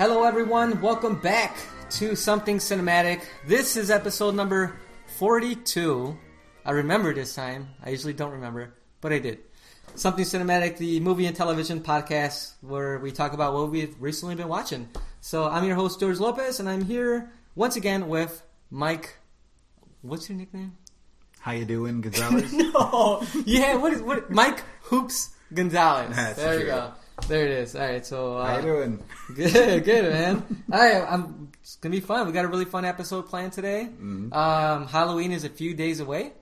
Hello, everyone. Welcome back to Something Cinematic. This is episode number 42. I remember this time. I usually don't remember, but I did. Something Cinematic, the movie and television podcast where we talk about what we've recently been watching. So I'm your host, George Lopez, and I'm here once again with Mike. What's your nickname? How you doing, Gonzalez? no, yeah. What is what? Mike Hoops Gonzalez. That's there you go. There it is. All right. So uh, How you doing? Good, good, man. All right, I'm, it's gonna be fun. We got a really fun episode planned today. Mm-hmm. Um, Halloween is a few days away,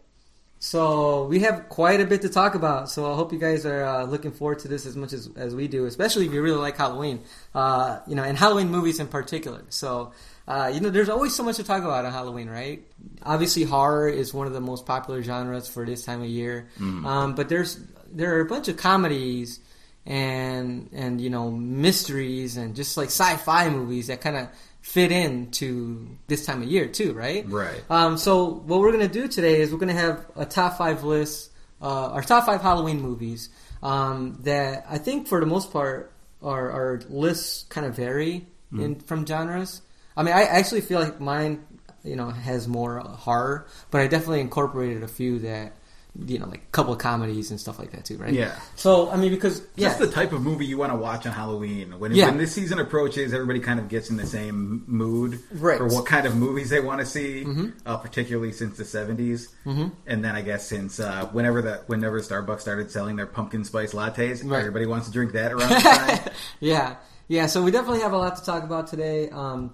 so we have quite a bit to talk about. So I hope you guys are uh, looking forward to this as much as, as we do, especially if you really like Halloween. Uh, you know, and Halloween movies in particular. So. Uh, you know, there's always so much to talk about on Halloween, right? Obviously, horror is one of the most popular genres for this time of year. Um, but there's there are a bunch of comedies and and you know mysteries and just like sci-fi movies that kind of fit in to this time of year too, right? Right. Um, so what we're gonna do today is we're gonna have a top five list, uh, our top five Halloween movies um, that I think for the most part our, our lists kind of vary in from genres. I mean, I actually feel like mine, you know, has more horror, but I definitely incorporated a few that, you know, like a couple of comedies and stuff like that too, right? Yeah. So I mean, because yeah, Just the type of movie you want to watch on Halloween. When, Yeah. when this season approaches, everybody kind of gets in the same mood Right. Mm-hmm. for what kind of movies they want to see, uh, particularly since the 70s. Mm-hmm. And then I guess since uh, whenever that whenever Starbucks started selling their pumpkin spice lattes, Right. everybody wants to drink that around the time. yeah, yeah. So we definitely have a lot to talk about today. Um,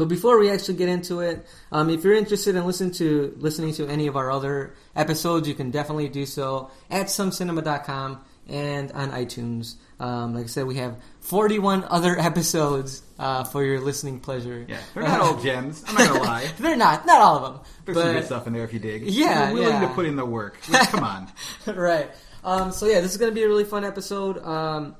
but before we actually get into it, um, if you're interested in listening to listening to any of our other episodes, you can definitely do so at somecinema.com and on iTunes. Um, like I said, we have 41 other episodes uh, for your listening pleasure. yeah, they're not all gems. I'm not gonna lie. They're not, not all of them. There's some good stuff in there if you dig. Yeah, You're willing yeah. to put in the work. Like, come on. right. Um, so yeah, this is going to be a really fun episode. Um,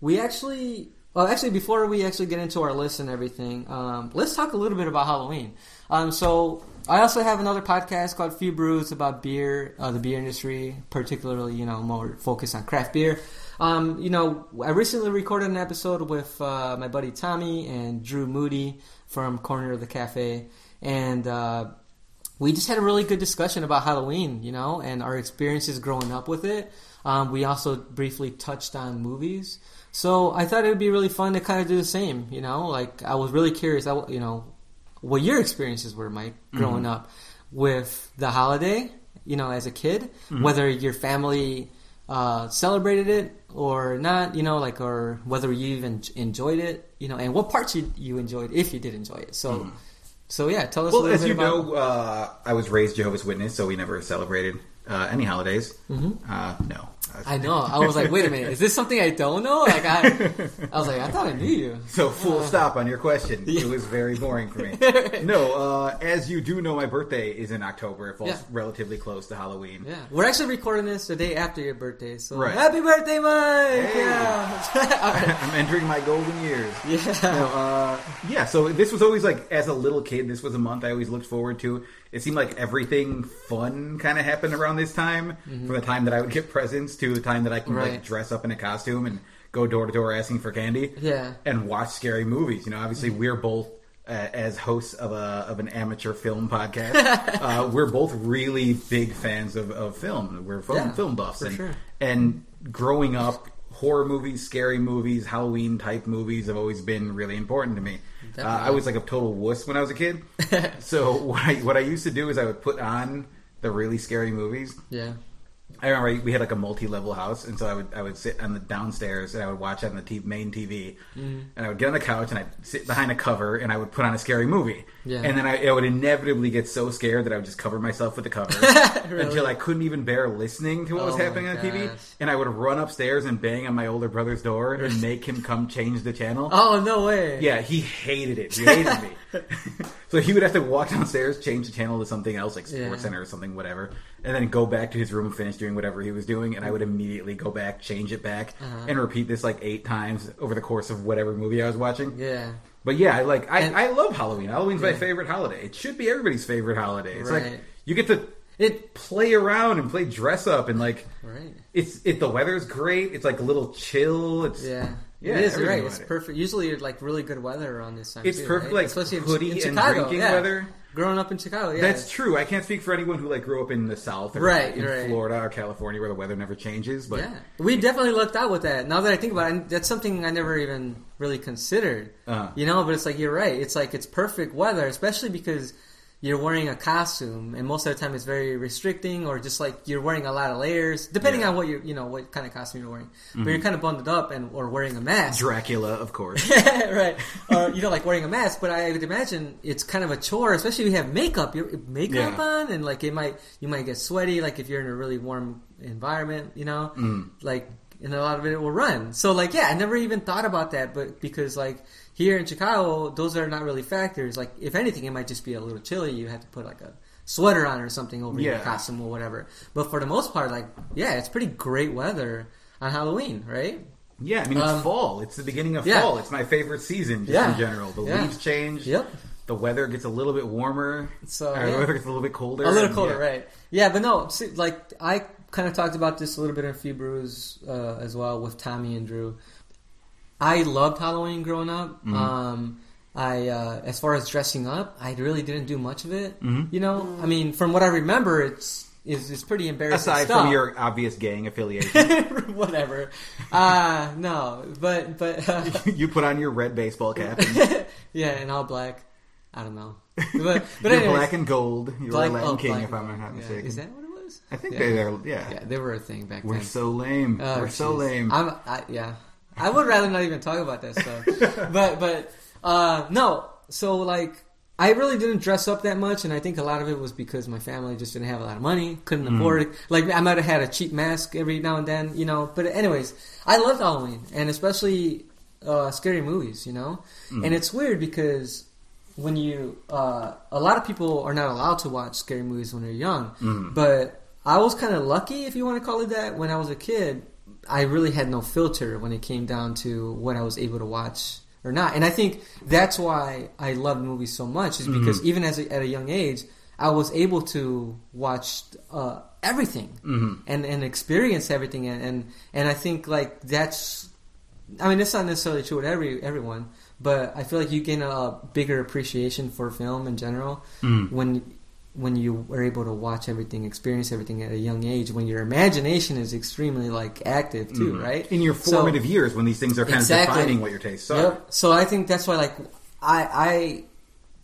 we actually, well, actually, before we actually get into our list and everything, um, let's talk a little bit about Halloween. Um, so I also have another podcast called Few Brews about beer, uh, the beer industry, particularly you know more focused on craft beer. Um, you know, I recently recorded an episode with uh, my buddy Tommy and Drew Moody from Corner of the Cafe, and uh, we just had a really good discussion about Halloween, you know, and our experiences growing up with it. Um, we also briefly touched on movies. So I thought it would be really fun to kind of do the same, you know. Like I was really curious, I, you know, what your experiences were, Mike, growing up with the holiday, you know, as a kid, whether your family uh, celebrated it or not, you know, like, or whether you even enjoyed it, you know, and what parts you, you enjoyed, if you did enjoy it. So, so yeah, tell us a Well, as you about. know, uh, I was raised Jehovah's Witness, so we never celebrated uh, any holidays. Mm-hmm. Uh, no. I know. I was like, wait a minute, is this something I don't know? Like I, I was like, I thought I knew you. So full Uh. stop on your question. It was very boring for me. no, uh, as you do know, my birthday is in October. It falls Yeah. relatively close to Halloween. Yeah, we're actually recording this the day after your birthday, so Right. happy birthday, Mike! Hey. Yeah, I'm entering my golden years. yeah, No, uh, yeah, so this was always like, as a little kid, this was a month I always looked forward to. It seemed like everything fun kind of happened around this time, from the time that I would get presents to the time that I can Mm-hmm. Right. like dress up in a costume and go door to door asking for candy. Yeah. and watch scary movies. You know, obviously we're both uh, as hosts of a of an amateur film podcast. uh, we're both really big fans of, of film. We're film, Yeah, film buffs, and sure. and growing up, horror movies, scary movies, Halloween type movies have always been really important to me. Uh, I was like a total wuss when I was a kid. so what I what I used to do is I would put on the really scary movies. yeah. I remember we had like a multi-level house, and so I would I would sit on the downstairs and I would watch on the t- main TV, Mm-hmm. and I would get on the couch and I'd sit behind a cover and I would put on a scary movie, Yeah. and then I, I would inevitably get so scared that I would just cover myself with the cover Really? until I couldn't even bear listening to what was Oh my happening on TV, and I would run upstairs and bang on my older brother's door and make him come change the channel. Oh no way! Yeah, he hated it. He hated me. so he would have to walk downstairs, change the channel to something else, like Sports Yeah. Center or something, whatever, and then go back to his room and finish doing whatever he was doing. And I would immediately go back, change it back, Uh-huh. and repeat this like eight times over the course of whatever movie I was watching. yeah. But yeah, I like I, And- I love Halloween. Halloween's my favorite holiday. It should be everybody's favorite holiday. It's Right. like you get to It play around and play dress up and like right. it's it the weather's great. It's like a little chill. It's Yeah. Yeah, it is. Right. It's it. perfect. Usually, like really good weather around this time. It's too, perfect, right? like, especially in, hoodie in and Chicago. drinking yeah. weather. Growing up in Chicago, yeah, That's true. I can't speak for anyone who like grew up in the South or Right, in right. Florida or California where the weather never changes. But yeah, we definitely lucked out with that. Now that I think about it, that's something I never even really considered. Uh. You know, but it's like you're right. It's like it's perfect weather, especially because you're wearing a costume, and most of the time it's very restricting, or just like you're wearing a lot of layers, depending Yeah. on what you you know what kind of costume you're wearing. But you're kind of bundled up and or wearing a mask. Dracula, of course. right. Or you know, like wearing a mask. But I would imagine it's kind of a chore, especially if you have makeup. Your makeup Yeah. on, and like it might you might get sweaty. Like if you're in a really warm environment, you know, Mm. like and a lot of it will run. So like yeah, I never even thought about that. But because like here in Chicago, those are not really factors. Like if anything, it might just be a little chilly. You have to put like a sweater on or something over your costume or whatever. But for the most part, like yeah, it's pretty great weather on Halloween, right? Yeah, I mean it's Um, fall. It's the beginning of yeah. fall. It's my favorite season, just Yeah. in general. The Yeah. leaves change. Yep. The weather gets a little bit warmer. So, yeah. the weather gets a little bit colder. A little and, colder, yeah. right? Yeah, but no, see, like I kind of talked about this a little bit in a few brews uh, as well with Tommy and Drew. I loved Halloween growing up. Mm-hmm. Um, I, uh, as far as dressing up, I really didn't do much of it. Mm-hmm. You know, I mean, from what I remember, it's it's, it's pretty embarrassing. Aside stuff. from your obvious gang affiliation, whatever. Uh, no, but but uh, you put on your red baseball cap. And yeah, and all black. I don't know, but but you're anyways, black and gold. You're black- a Latin oh, king, if I'm not gold. Yeah. mistaken. Is that what it was? I think Yeah. they are. Yeah. Yeah, they were a thing back then. We're so lame. Oh, We're so lame. I'm, I, yeah, I would rather not even talk about that stuff. but but uh, no, so like I really didn't dress up that much, and I think a lot of it was because my family just didn't have a lot of money, couldn't Mm. afford it. Like I might have had a cheap mask every now and then, you know. But anyways, I loved Halloween, and especially uh, scary movies, you know. Mm. And it's weird because when you uh, a lot of people are not allowed to watch scary movies when they're young Mm. but i was kind of lucky if you want to call it that when i was a kid i really had no filter when it came down to what i was able to watch or not and i think that's why i loved movies so much is because Mm-hmm. even as a, at a young age i was able to watch uh, everything Mhm. and and experience everything and, and and i think like that's I mean, it's not necessarily true with every everyone, but I feel like you gain a bigger appreciation for film in general Mm. when when you are able to watch everything, experience everything at a young age. When your imagination is extremely like active too, Mhm. right? In your So- formative years, when these things are kind Exactly. of defining what your tastes are. Yep. So I think that's why, like, I, I,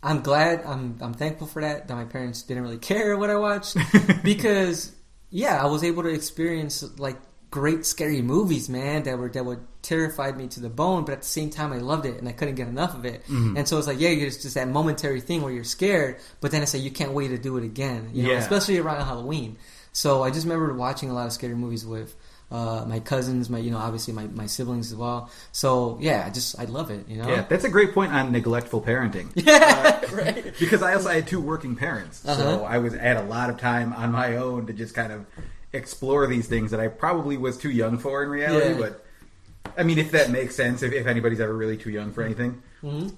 I'm glad, I'm, I'm thankful for that. That my parents didn't really care what I watched because, yeah, I was able to experience like great scary movies, man. That were that would terrified me to the bone, but at the same time, I loved it and I couldn't get enough of it. Mm-hmm. And so it's like, yeah, it's just that momentary thing where you're scared, but then it's like you can't wait to do it again. You know, Yeah. especially around Halloween. So I just remember watching a lot of scary movies with uh, my cousins, my you know obviously my, my siblings as well. So yeah, I just I love it. You know. Yeah, that's a great point on neglectful parenting. Yeah, right. because I also had two working parents, so Uh-huh. I was had a lot of time on my own to just kind of explore these things that I probably was too young for in reality. Yeah. But I mean, if that makes sense, if, if anybody's ever really too young for anything. Mhm.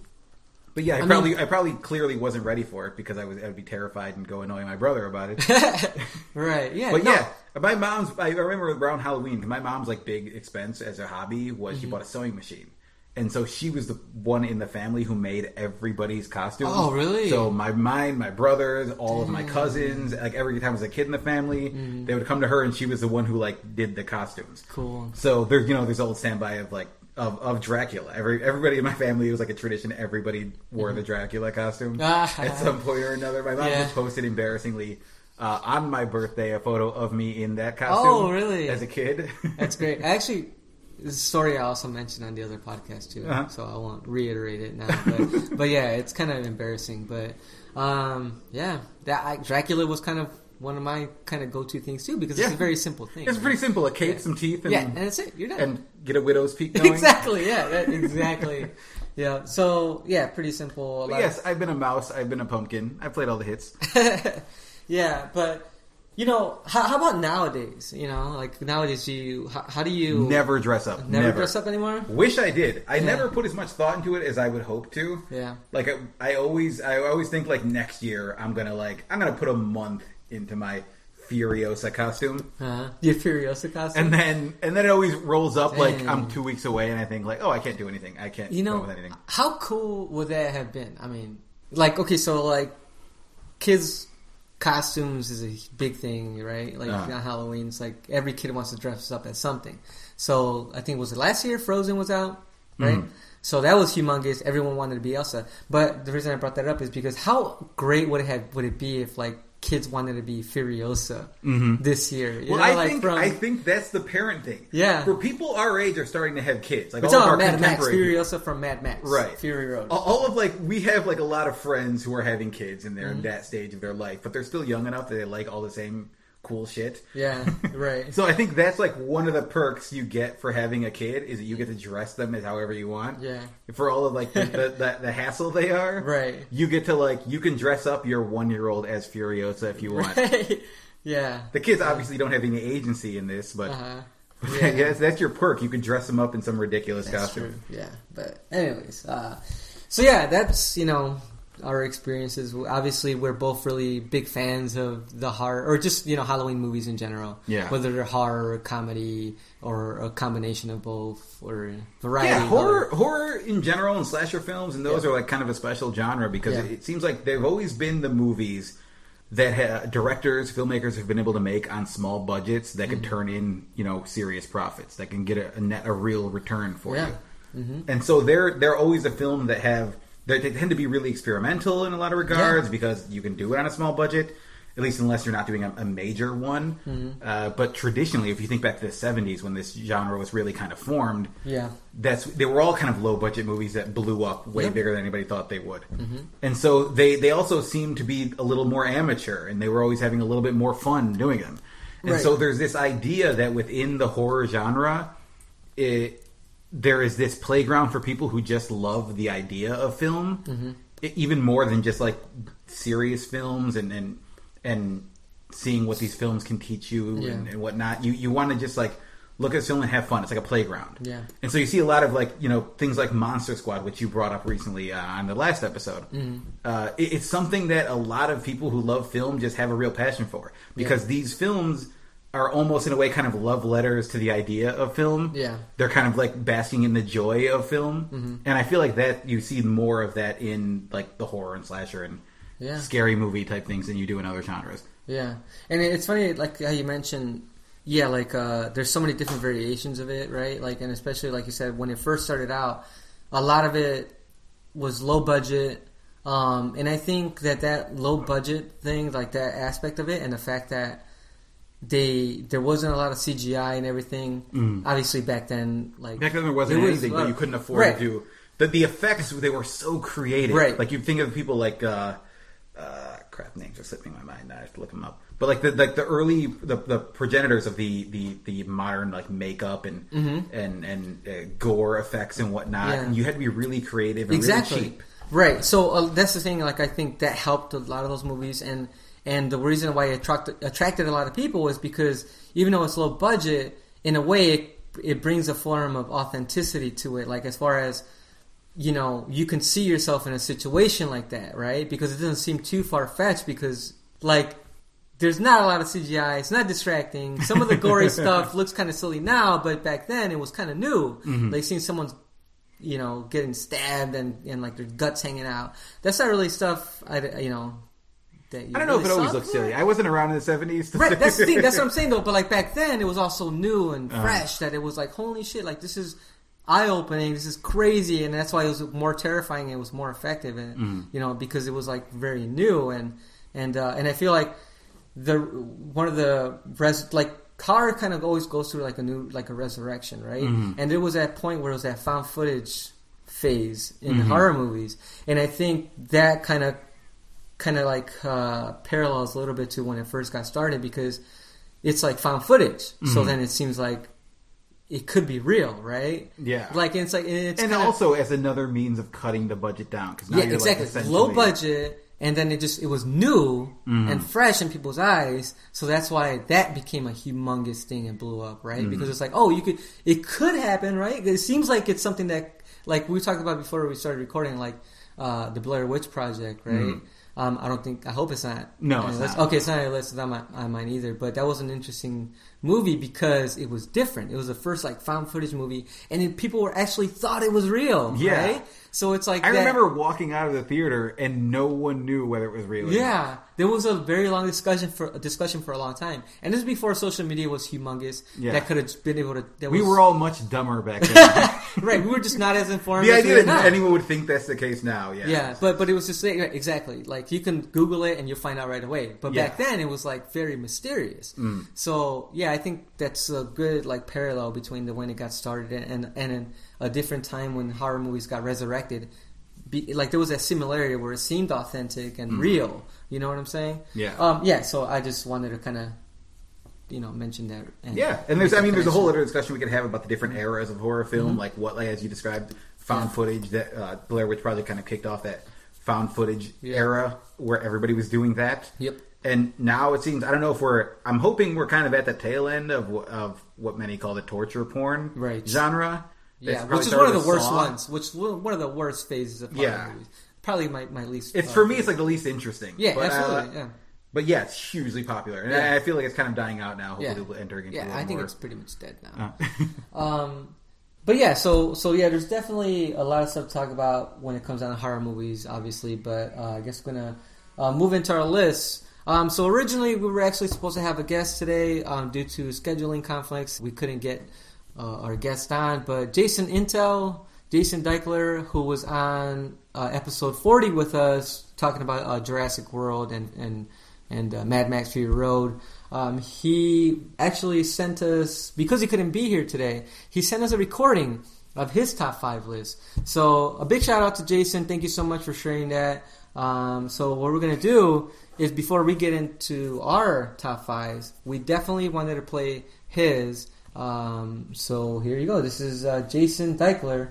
But yeah, I, I probably mean- I probably clearly wasn't ready for it because I was I'd be terrified and go annoy my brother about it. right. Yeah. But no. yeah, my mom's. I remember around Halloween, my mom's like big expense as a hobby was Mm-hmm. she bought a sewing machine, and so she was the one in the family who made everybody's costumes. Oh, really? So my mine, my brothers, all of my cousins, like every time I was a kid in the family, Mm-hmm. they would come to her, and she was the one who like did the costumes. Cool. So there's you know there's old standby of like. Of, of Dracula, every everybody in my family it was like a tradition. Everybody wore the Dracula costume Ah. at some point or another. My mom Yeah. just posted embarrassingly uh, on my birthday a photo of me in that costume. Oh, really? As a kid. That's great. Actually, this story I also mentioned on the other podcast too, Uh-huh. so I won't reiterate it now. But, but yeah, it's kind of embarrassing. But um, yeah, that I, Dracula was kind of one of my kind of go-to things too because it's a very simple thing. it's pretty simple. A cape, Yeah. some teeth, and, yeah, and that's it. You're done. and get a widow's peak going. exactly. Yeah. That, exactly. yeah. So yeah, pretty simple. Lot of- yes, I've been a mouse. I've been a pumpkin. I've played all the hits. yeah, but you know, how, how about nowadays? You know, like nowadays, do you how, how do you Never dress up. never, Never, dress up anymore? Wish I did. I Yeah. never put as much thought into it as I would hope to. Yeah. Like I, I always, I always think like next year I'm gonna like I'm gonna put a month into my Furiosa costume. Uh-huh. The Furiosa costume. And then and then it always rolls up like I'm two weeks away, and I think like, oh, I can't do anything. I can't. you know, with anything. how cool would that have been? I mean, like, okay, so like, kids' costumes is a big thing, right? Like Uh-huh. on Halloween, it's like every kid wants to dress up as something. So I think was it last year? Frozen was out, right? Mhm. So that was humongous. Everyone wanted to be Elsa. But the reason I brought that up is because how great would it have would it be if like kids wanted to be Furiosa Mhm. this year? You Well, know, I like think from, I think that's the parent thing. Yeah. where people our age are starting to have kids, like we're all of our Mad Max. Furiosa from Mad Max, Right. Fury Road. all- all of like we have like a lot of friends who are having kids and they're Mm-hmm. in that stage of their life, but they're still young enough that they like all the same cool shit. Yeah, right. So I think that's like one of the perks you get for having a kid is that you get to dress them as however you want. Yeah. For all of like the the, the, the hassle they are, Right. You get to like you can dress up your one year old as Furiosa if you want. Right. Yeah. The kids obviously don't have any agency in this, but Uh-huh. yeah. yes, that's your perk. You can dress them up in some ridiculous That's costume. true. Yeah. But anyways, uh, so yeah, that's you know our experiences. Obviously, we're both really big fans of the horror or just you know Halloween movies in general. Yeah. Whether they're horror, or comedy, or a combination of both, or variety. Yeah, of horror, horror in general, and slasher films, and those Yeah. are like kind of a special genre because Yeah. it, it seems like they've always been the movies that ha- directors, filmmakers have been able to make on small budgets that can Mm-hmm. turn in, you know, serious profits that can get a, a net, a real return for Yeah. you. Mm-hmm. And so they're they're always a film that have they they tend to be really experimental in a lot of regards Yeah. because you can do it on a small budget. At least unless you're not doing a, a major one. Mm-hmm. Uh, but traditionally, if you think back to the 70s when this genre was really kind of formed, Yeah. that's they were all kind of low budget movies that blew up way. Mm-hmm. bigger than anybody thought they would. And so they they also seemed to be a little more amateur, and they were always having a little bit more fun doing them. And Right. so there's this idea that within the horror genre, it there is this playground for people who just love the idea of film, Mm-hmm. even more than just like serious films and and and seeing what these films can teach you Yeah. and, and whatnot. You you want to just like look at film and have fun. It's like a playground. Yeah. And so you see a lot of like you know things like Monster Squad, which you brought up recently uh, on the last episode. Mm-hmm. Uh, it- it's something that a lot of people who love film just have a real passion for because these films are almost in a way kind of love letters to the idea of film. Yeah. they're kind of like basking in the joy of film, Mm-hmm. and I feel like that you see more of that in like the horror and slasher and Yeah. scary movie type things than you do in other genres. Yeah, and it's funny, like how you mentioned, yeah, like uh, there's so many different variations of it, right? Like, and especially like you said, when it first started out, a lot of it was low budget, um, and I think that that low budget thing, like that aspect of it, and the fact that they there wasn't a lot of CGI and everything. Obviously, back then, like Mm. Back then there wasn't it was, anything uh, that you couldn't afford right. to do. But the effects they were so creative. Right. Like you think of people like uh, uh, crap names are slipping my mind. I have to look them up. But like the like the early the, the progenitors of the, the, the modern like makeup and and and uh, gore effects and whatnot. Mm-hmm. Yeah. And you had to be really creative and exactly really cheap. right so uh, that's the thing like i think that helped a lot of those movies and and the reason why it attracted, attracted a lot of people was because even though it's low budget in a way it, it brings a form of authenticity to it like as far as you know you can see yourself in a situation like that right because it doesn't seem too far-fetched because like there's not a lot of CGI. It's not distracting. Some of the gory stuff looks kind of silly now, but back then it was kind of new. Mm-hmm. Like seeing someone's you know, getting stabbed and, and like their guts hanging out. That's not really stuff I, you know. That I don't know if it always looked before. silly. I wasn't around in the seventies. Right, that's the thing. That's what I'm saying though. But like back then, it was also new and Uh-huh. fresh. That it was like, holy shit! Like this is eye opening. This is crazy, and that's why it was more terrifying. It was more effective, and Mm-hmm. you know because it was like very new and and uh, and I feel like the one of the res like horror kind of always goes through like a new like a resurrection, right? Mm-hmm. And there was that point where it was that found footage phase in Mm-hmm. horror movies, and I think that kind of kind of like uh, parallels a little bit to when it first got started because it's like found footage. Mm-hmm. So then it seems like it could be real, right? Yeah. Like it's like it's and also as another means of cutting the budget down because yeah, exactly. Low budget, and then it just it was new Mm-hmm. and fresh in people's eyes, so that's why that became a humongous thing and blew up, right? Mm-hmm. Because it's like, oh, you could, it could happen, right? It seems like it's something that, like we talked about before we started recording, like uh, the Blair Witch Project, right? Um, I don't think. I hope it's not. No, it's not. Okay, it's not on your list. It's not my, on mine either. But that was an interesting movie because it was different. It was the first like found footage movie, and people were actually thought it was real. Yeah. Right? So it's like I that- remember walking out of the theater and no one knew whether it was real. Yeah, there was a very long discussion for a discussion for a long time, and this is before social media was humongous. Yeah. That could have been able to. That we were all much dumber back then. right. We were just not as informed. the as idea are that anyone would think that's the case now, yeah, Yeah, but but it was just like, exactly like you can Google it and you'll find out right away. But back Yeah. Mm. then it was like very mysterious. So yeah, I think that's a good like parallel between the when it got started and and a different time when horror movies got resurrected. Be, like there was a similarity where it seemed authentic and real. You know what I'm saying? Yeah. Um, yeah. So I just wanted to kind of you know mention that. And Yeah, and there's, I mean, there's a whole other discussion we could have about the different eras of horror film, Mm-hmm. like what, like, as you described, found footage that uh, Blair Witch Project kind of kicked off that found footage Yeah. era where everybody was doing that. Yep. And now it seems I don't know if we're. I'm hoping we're kind of at the tail end of of what many call the torture porn Right. genre. Yeah, which is one of the worst Saw. ones. Which one of the worst phases of Yeah. movies. Probably my, my least. It's uh, for me. It's like the least interesting. Yeah, But, uh, absolutely. yeah. But yeah, it's hugely popular, and Yeah. I feel like it's kind of dying out now. Hopefully, Yeah. we'll entering into Yeah, I think more. it's pretty much dead Uh, now. um, but yeah, so so yeah, there's definitely a lot of stuff to talk about when it comes down to horror movies, obviously. But uh, I guess we're gonna uh, move into our list. Um, so originally we were actually supposed to have a guest today um, due to scheduling conflicts. We couldn't get uh, our guest on, but Jason Intel, Jason Deichler, who was on uh, episode 40 with us talking about uh, Jurassic World and and and uh, Mad Max Fury Road. Um, he actually sent us because he couldn't be here today. He sent us a recording of his top five list. So a big shout out to Jason. Thank you so much for sharing that. Um, so what we're gonna do is before we get into our top fives, we definitely wanted to play his. Um, so here you go. This is uh, Jason Deichler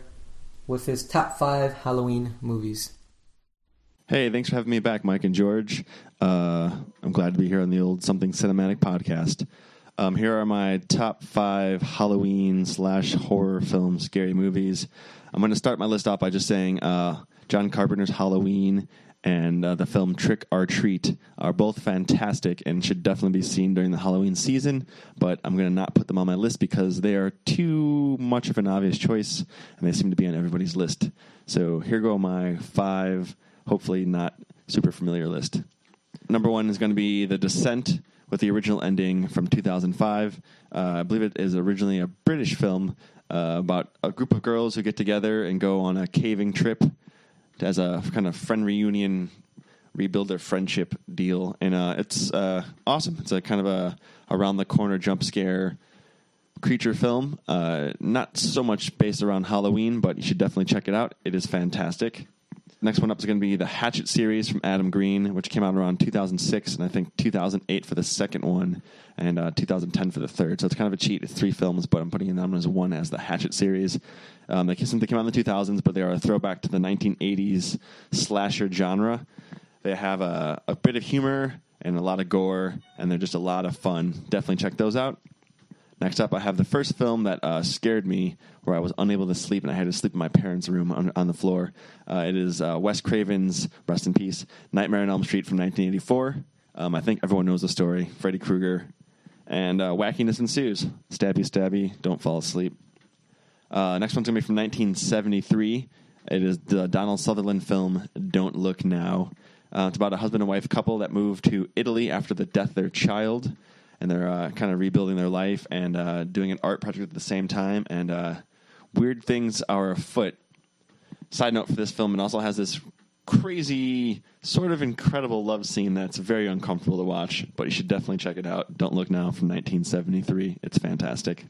with his top five Halloween movies. Hey, thanks for having me back, Mike and George. Uh, I'm glad to be here on the old Something Cinematic podcast. Um, here are my top five Halloween slash horror film scary movies. I'm going to start my list off by just saying uh, John Carpenter's Halloween and uh, the film Trick or Treat are both fantastic and should definitely be seen during the Halloween season. But I'm going to not put them on my list because they are too much of an obvious choice and they seem to be on everybody's list. So here go my five, hopefully not super familiar list. Number one is going to be The Descent with the original ending from 2005. Uh, I believe it is originally a British film uh, about a group of girls who get together and go on a caving trip as a kind of friend reunion, rebuild their friendship deal. And uh, it's uh, awesome. It's a kind of a around the corner jump scare creature film. Uh, not so much based around Halloween, but you should definitely check it out. It is fantastic. Next one up is going to be the Hatchet series from Adam Green, which came out around 2006, and I think 2008 for the second one, and uh, 2010 for the third. So it's kind of a cheat. It's three films, but I'm putting them as one as the Hatchet series. Um, they, they came out in the 2000s, but they are a throwback to the 1980s slasher genre. They have a, a bit of humor and a lot of gore, and they're just a lot of fun. Definitely check those out. Next up, I have the first film that uh, scared me, where I was unable to sleep and I had to sleep in my parents' room on, on the floor. Uh, it is uh, Wes Craven's, rest in peace, Nightmare on Elm Street from 1984. Um, I think everyone knows the story. Freddy Krueger. And uh, wackiness ensues. Stabby, stabby, don't fall asleep. Uh, next one's to be from 1973. It is the Donald Sutherland film, Don't Look Now. Uh, it's about a husband and wife couple that move to Italy after the death of their child and they're uh, kind of rebuilding their life and uh, doing an art project at the same time. And uh, weird things are afoot. Side note for this film, it also has this crazy, sort of incredible love scene that's very uncomfortable to watch, but you should definitely check it out. Don't Look Now from 1973. It's fantastic.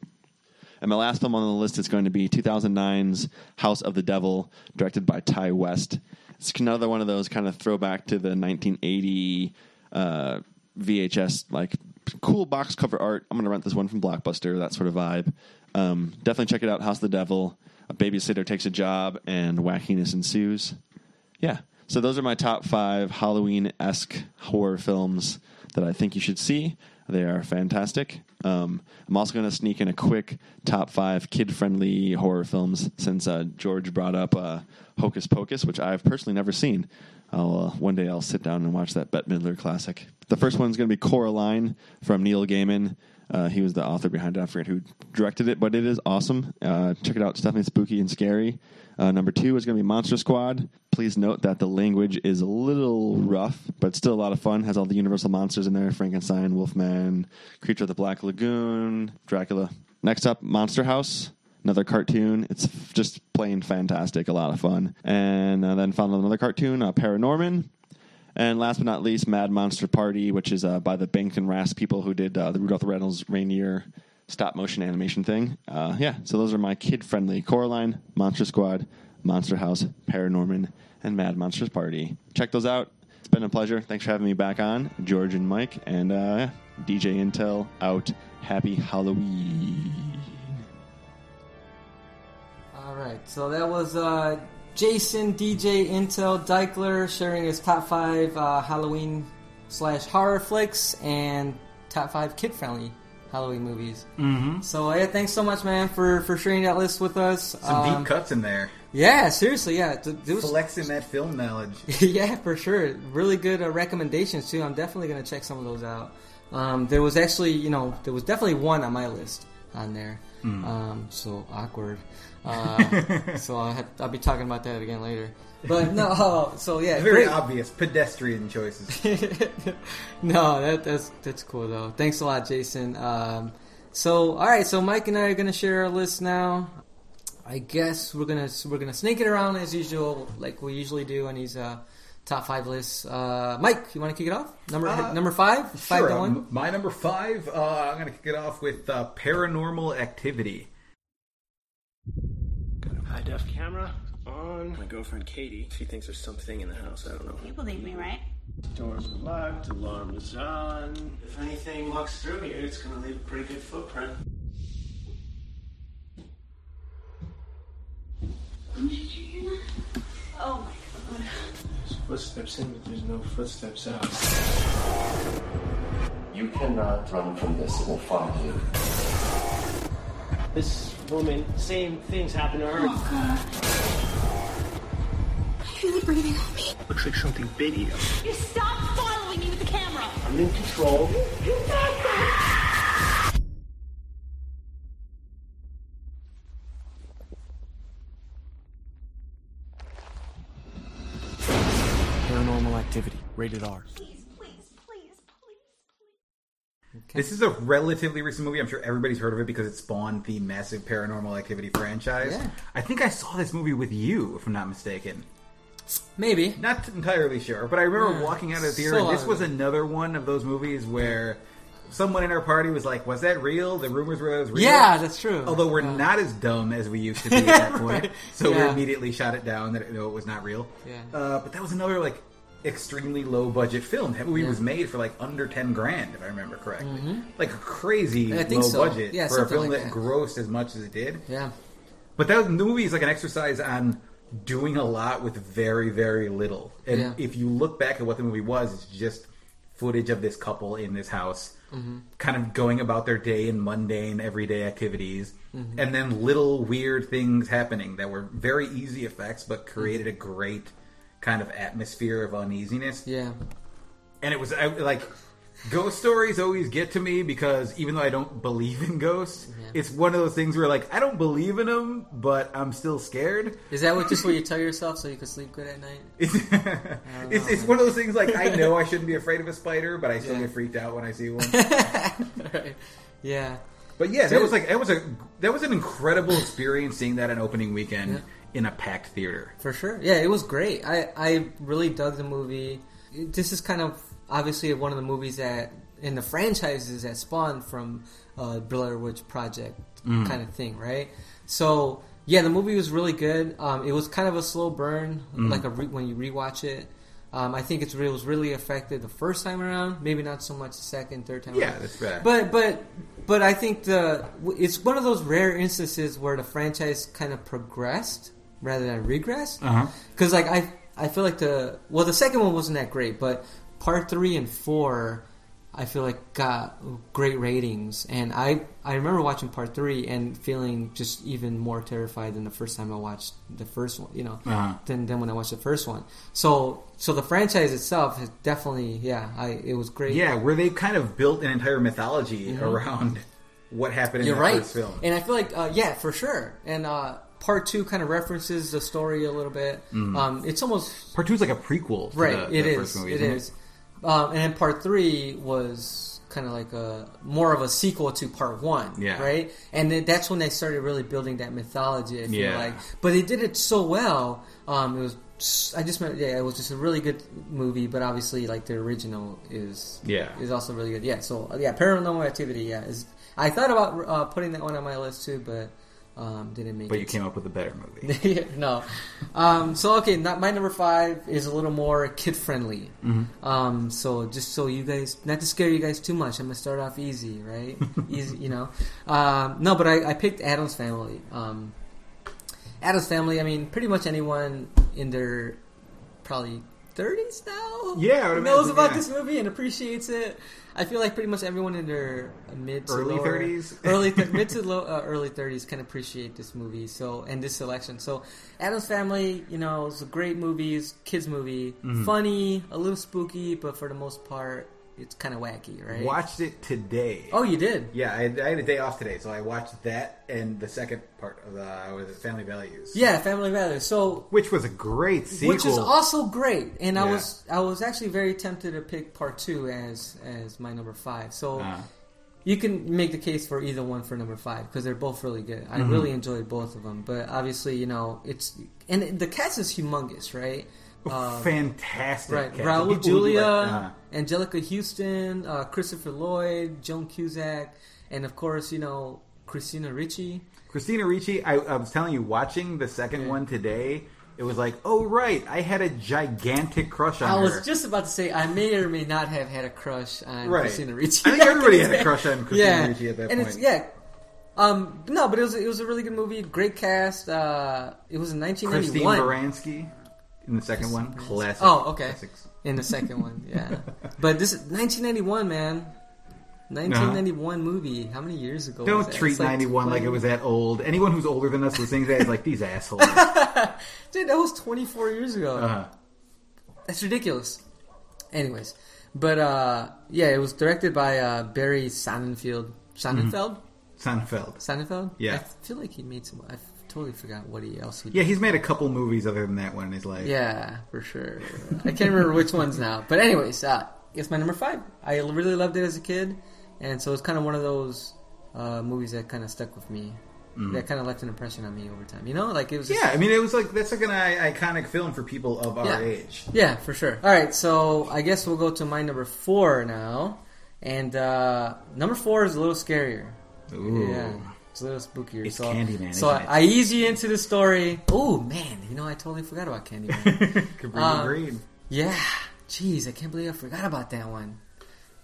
And my last film on the list is going to be 2009's House of the Devil, directed by Ti West. It's another one of those kind of throwback to the 1980 uh, VHS like cool box cover art. I'm going to rent this one from Blockbuster, that sort of vibe. Um, definitely check it out. House of the Devil. A babysitter takes a job and wackiness ensues. Yeah. So those are my top five Halloween esque horror films that I think you should see. They are fantastic. Um, I'm also going to sneak in a quick top five kid friendly horror films since uh, George brought up uh, Hocus Pocus, which I've personally never seen. I'll, uh, one day I'll sit down and watch that Bette Midler classic. The first one's going to be Coraline from Neil Gaiman. Uh, he was the author behind it. I forget who directed it, but it is awesome. Uh, check it out. It's definitely spooky and scary. Uh, number two is going to be Monster Squad. Please note that the language is a little rough, but still a lot of fun. Has all the Universal monsters in there: Frankenstein, Wolfman, Creature of the Black Lagoon, Dracula. Next up, Monster House. Another cartoon. It's just plain fantastic. A lot of fun. And uh, then found another cartoon, uh, Paranorman. And last but not least, Mad Monster Party, which is uh, by the Rankin and Bass people who did uh, the Rudolph Red-Nosed Reindeer stop motion animation thing. Uh, yeah, so those are my kid friendly Coraline, Monster Squad, Monster House, Paranorman, and Mad Monsters Party. Check those out. It's been a pleasure. Thanks for having me back on, George and Mike. And uh, DJ Intel out. Happy Halloween. All right, so that was uh, Jason DJ Intel Deichler sharing his top five uh, Halloween slash horror flicks and top five kid friendly Halloween movies. Mm-hmm. So yeah, thanks so much, man, for for sharing that list with us. Some Um, deep cuts in there. Yeah, seriously, yeah, th- it was Flexing that film knowledge. yeah, for sure. Really good uh, recommendations too. I'm definitely gonna check some of those out. Um, there was actually, you know, there was definitely one on my list on there. Um, so awkward. Uh, so I'll, have, I'll be talking about that again later. But no, so yeah, Very great. obvious pedestrian choices. no, that, that's that's cool though. Thanks a lot, Jason. Um, so all right, so Mike and I are gonna share our list now. I guess we're gonna we're gonna snake it around as usual, like we usually do on these uh, top five lists. Uh, Mike, you want to kick it off? Number Uh, number five, five Sure. to one. um, my number five, uh, I'm going to kick it off with uh, Paranormal Activity. Got a high def camera on. My girlfriend Katie, she thinks there's something in the house. I don't know. You believe me, right? Doors are locked, alarm is on. If anything walks through here, it's gonna leave a pretty good footprint. Did you hear that? Oh my god. There's footsteps in, but there's no footsteps out. You cannot run from this. It will find you. This woman, same things happen to her. Oh god. I feel it breathing on me. Looks like something big here. You stop following me with the camera. I'm in control. You got that. Paranormal Activity, rated R. Please, please, please, This is a relatively recent movie. I'm sure everybody's heard of it because it spawned the massive Paranormal Activity franchise. Yeah. I think I saw this movie with you, if I'm not mistaken. Maybe. Not entirely sure, but I remember Yeah, walking out of the theater, so and this was another one of those movies where someone in our party was like, "Was that real?" The rumors were that it was real. Yeah, that's true. Although we're Yeah. not as dumb as we used to be at that point, Right. so we immediately shot it down that it, no, it was not real. Yeah. Uh, but that was another like extremely low budget film. That movie Yeah. was made for like under ten grand, if I remember correctly. Like a crazy Mm-hmm. I think low so. budget Yeah, for a film like that that. grossed as much as it did. Yeah. But that the movie is like an exercise on doing a lot with very, very little. And Yeah. if you look back at what the movie was, it's just footage of this couple in this house, Mm-hmm. kind of going about their day in mundane, everyday activities, Mm-hmm. and then little weird things happening that were very easy effects, but created a great kind of atmosphere of uneasiness Yeah. and it was I, like ghost stories always get to me because even though I don't believe in ghosts, it's one of those things where like I don't believe in them, but I'm still scared. Is that what just what you tell yourself so you can sleep good at night? It's it's, it's one of those things like I know I shouldn't be afraid of a spider, but I still Yeah. get freaked out when I see one. right. Yeah. But yeah, that was like that was a that was an incredible experience seeing that on opening weekend in a packed theater. For sure. Yeah, it was great. I, I really dug the movie. This is kind of obviously one of the movies that in the franchises that spawned from uh, Blair Witch Project kind of thing, right? So yeah, the movie was really good. Um, it was kind of a slow burn, like a re- when you rewatch it. Um, I think it's it was really effective the first time around. Maybe not so much the second, third time. Yeah, around. that's fair. But but but I think the it's one of those rare instances where the franchise kind of progressed rather than regressed. Uh-huh. Because like I I feel like the well the second one wasn't that great, but part three and four I feel like got great ratings, and I I remember watching part three and feeling just even more terrified than the first time I watched the first one. You know, Uh-huh. than than when I watched the first one. So so the franchise itself has definitely yeah, I it was great. Yeah, where they kind of built an entire mythology around what happened in Mm-hmm. You're right, first film. and I feel like uh, yeah, for sure. And uh, part two kind of references the story a little bit. Um, it's almost Part two is like a prequel, to right. The, it the is. First movie, it isn't. Um, and then part three was kind of like a more of a sequel to part one, Yeah. right? And then that's when they started really building that mythology. I feel Yeah. like, but they did it so well. Um, it was. I just meant, yeah, it was just a really good movie. But obviously, like the original is, Yeah. is also really good. Yeah. So yeah, Paranormal Activity. Yeah, is. I thought about uh, putting that one on my list too, but um, didn't make But it. you came up with a better movie. No. Um, so okay, not, my number five is a little more kid friendly. Mm-hmm. Um, so just so you guys, not to scare you guys too much, I'm gonna start off easy, right? easy, you know. Um, no, but I, I picked Addams Family. Um, Addams Family. I mean, pretty much anyone in their probably 30s now. Yeah, knows imagine, about yeah. this movie and appreciates it. I feel like pretty much everyone in their mid to Early 30s? early th- mid to low, uh, early thirties can appreciate this movie. So and this selection. So Addams Family, you know, it's a great movie, it's a kids movie, Mm-hmm. funny, a little spooky, but for the most part, it's kind of wacky, right? Watched it today. Oh, you did. Yeah, I had, I had a day off today, so I watched that and the second part of the was it Family Values. Yeah, Family Values. So which was a great sequel. which is also great. And I was I was actually very tempted to pick part two as as my number five. So Uh, you can make the case for either one for number five because they're both really good. I Mm-hmm. really enjoyed both of them. But obviously, you know, it's and the cast is humongous, right? Um, fantastic. Right, cast. Raul People Julia, like, uh, Anjelica Huston, uh, Christopher Lloyd, Joan Cusack, and of course, you know, Christina Ricci. Christina Ricci. I, I was telling you, watching the second Yeah. one today, it was like, oh right, I had a gigantic crush on I her. I was just about to say I may or may not have had a crush on Right. Christina Ricci. I think everybody had a crush on Christina yeah. Ricci at that and point. It's, yeah. Um, no, but it was it was a really good movie. Great cast. Uh, it was in 1991. Christine Baranski in the second one. Classic. Oh, okay. Classics. In the second one, yeah. but this is 1991, man. 1991 movie. How many years ago? Don't treat It's like 91 like it was that old. Anyone who's older than us listening to that is like, these assholes. Dude, that was 24 years ago. Uh, That's ridiculous. Anyways, but uh, yeah, it was directed by uh, Barry Sonnenfeld. Sonnenfeld? Seinfeld. Sonnenfeld? Yeah. I feel like he made some. I totally forgot what he else he did. Yeah, he's made a couple movies other than that one in his life. Yeah, for sure. I can't remember which ones now. But anyways, uh, it's my number five. I really loved it as a kid, and so it's kind of one of those uh, movies that kind of stuck with me. That kind of left an impression on me over time. You know, like it was. Just, Mm-hmm. Yeah, I mean, it was like that's like an I- iconic film for people of our Yeah. age. Yeah, for sure. All right, so I guess we'll go to my number four now, and uh, number four is a little scarier. Ooh. Yeah, it's a little spookier. It's so, Candyman, So it? I ease you into the story. Oh man, you know I totally forgot about Candyman. Cabrini Um, Green. yeah, jeez, I can't believe I forgot about that one.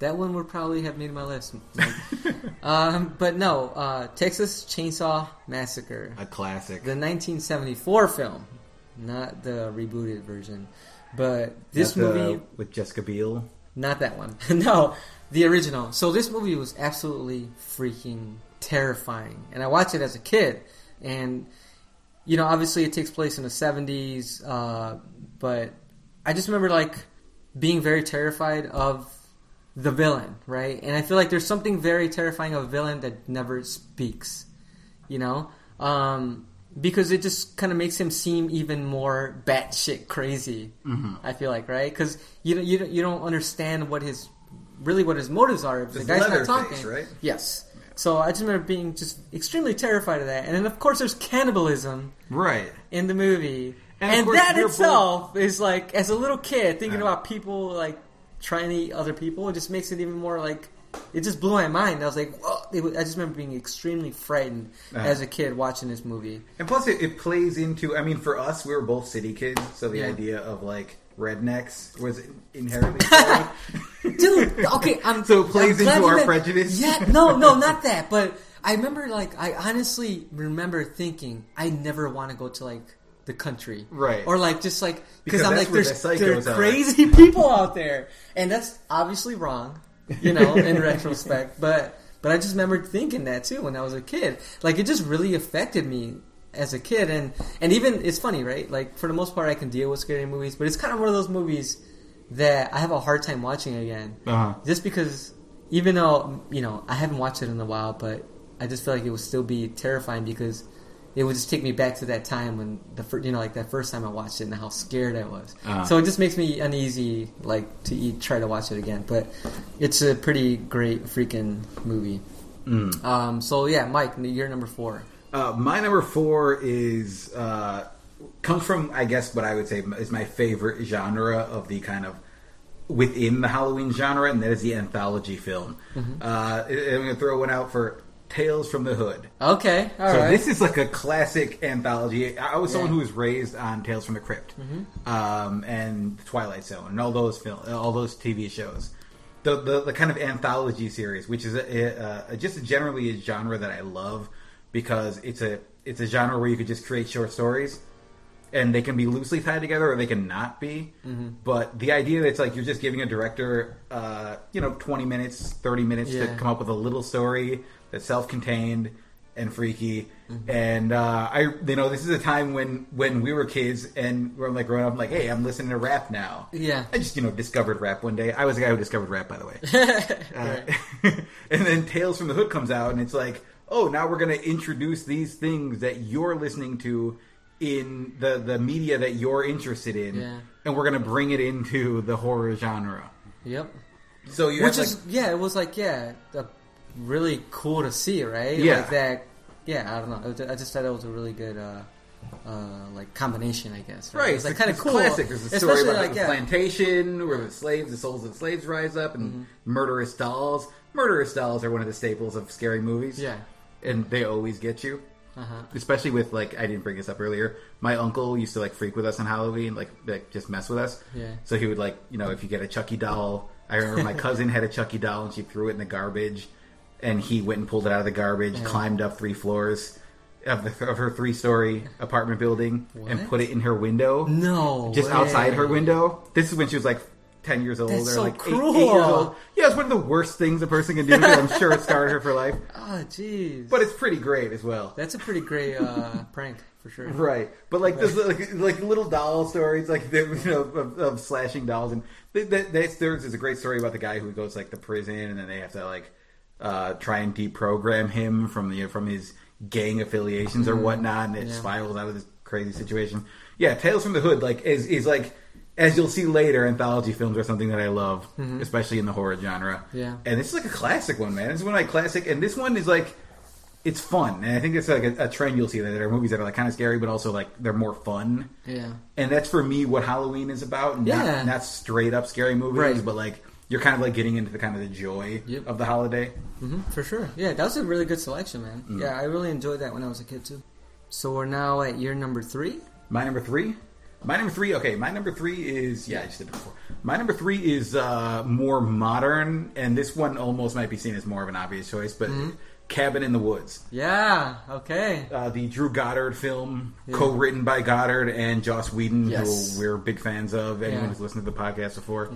That one would probably have made my list. Like, um, but no, uh, Texas Chainsaw Massacre, A classic. the 1974 film, not the rebooted version. But this the- movie, with Jessica Biel. not that one. no, the original. So this movie was absolutely freaking terrifying, and I watched it as a kid, and you know, obviously it takes place in the seventies, uh, but I just remember like being very terrified of the villain, right? And I feel like there's something very terrifying of a villain that never speaks, you know, um, because it just kind of makes him seem even more batshit crazy. I feel like, right? Because you don't, you don't, you don't understand what his really what his motives are if the guy's not talking, right? Yes. So I just remember being just extremely terrified of that, and then of course there's cannibalism Right. in the movie, And and, that itself is like, as a little kid, thinking Yeah. about people like trying to eat other people, it just makes it even more like. It just blew my mind. I was like, Whoa. Was, I just remember being extremely frightened Uh-huh. as a kid watching this movie. And plus, it, it plays into. I mean, for us, we were both city kids, so the Yeah. idea of like rednecks was inherently. Dude, okay, I'm So it plays I'm into our men- prejudice? Yeah, no, no, not that. But I remember, like, I honestly remember thinking I never want to go to like the country, Right. Or like just like Because I'm like there's the there are crazy people out there, and that's obviously wrong. you know, in retrospect. But but I just remember thinking that too when I was a kid. Like it just really affected me as a kid, and and even it's funny, right? Like for the most part, I can deal with scary movies, but it's kind of one of those movies that I have a hard time watching again, Uh-huh. just because even though you know I haven't watched it in a while, but I just feel like it would still be terrifying because it would just take me back to that time when the first, you know like that first time I watched it and how scared I was. Uh-huh. So it just makes me uneasy like to eat, try to watch it again. But it's a pretty great freaking movie. Mm. Um, so yeah, Mike, you're number four. Uh, my number four is uh, comes from I guess what I would say is my favorite genre of the kind of within the Halloween genre, and that is the anthology film. Mm-hmm. Uh, I'm going to throw one out for Tales from the Hood. Okay, all right. so this is like a classic anthology. I was someone who was raised on Tales from the Crypt, um, and Twilight Zone, and all those film, all those TV shows. The, the the kind of anthology series, which is a, a, a, just generally a genre that I love because it's a it's a genre where you could just create short stories, and they can be loosely tied together or they can not be. But the idea that it's like you're just giving a director, uh, you know, 20 minutes, 30 minutes to come up with a little story that's self-contained and freaky. And uh, I, you know, this is a time when when we were kids and we're like growing up, I'm like, hey, I'm listening to rap now. Yeah. I just you know discovered rap one day. I was the guy who discovered rap, by the way. Uh, and then Tales from the Hood comes out, and it's like, oh, now we're going to introduce these things that you're listening to in the the media that you're interested in, Yeah. and we're going to bring it into the horror genre. Yep. So you Which is like, yeah, it was like yeah, really cool to see, right? Yeah. like that. Yeah, I don't know. I just thought it was a really good. Uh, uh, like combination, I guess. Right, It's it's like kind of cool. Classic. There's a story Especially about like the yeah, plantation where the slaves, the souls of the slaves rise up, and Mm-hmm. murderous dolls. Murderous dolls are one of the staples of scary movies. Yeah. And they always get you. Uh-huh. Especially with like I didn't bring this up earlier. My uncle used to like freak with us on Halloween, like, like just mess with us. Yeah. So he would like you know if you get a Chucky doll. I remember my cousin had a Chucky doll and she threw it in the garbage, and he went and pulled it out of the garbage, climbed up three floors of, the, of her three story apartment building, and put it in her window no, just way. outside her window. This is when she was like ten years old That's or so like eight, cruel. eight years old. Yeah, it's one of the worst things a person can do. I'm sure it scarred her for life, Oh, jeez. but it's pretty great as well. that's a pretty great uh, prank for sure. Right, but like this, like, like little doll stories, like the, you know, of, of slashing dolls, and th- th- that's, there's is a great story about the guy who goes like to prison, and then they have to like uh, try and deprogram him from the from his gang affiliations or whatnot, and it Mm-hmm. Yeah. spirals out of this crazy situation. Yeah, Tales from the Hood, like is is like as you'll see later, anthology films are something that I love, especially in the horror genre. Mm-hmm. Yeah. and this is like a classic one, man. This is one of my classic, and this one is like it's fun, and I think it's like a, a trend you'll see that there are movies that are like kind of scary, but also like they're more fun. Yeah. And that's for me what Halloween is about. and Yeah. Not, not straight up scary movies, Right. but like you're kind of like getting into the kind of the joy Yep. of the holiday. hmm for sure. Yeah, that was a really good selection, man. Mm. Yeah, I really enjoyed that when I was a kid too. So we're now at year number three. My number three. My number three. Okay, my number three is yeah. I just did it before. My number three is uh, more modern, and this one almost might be seen as more of an obvious choice, but Mm-hmm. Cabin in the Woods. Yeah. Okay. uh, the Drew Goddard film, co-written by Goddard and Joss Whedon, Yes. who we're big fans of. Anyone Yeah. Mm-hmm. who's listened to the podcast before.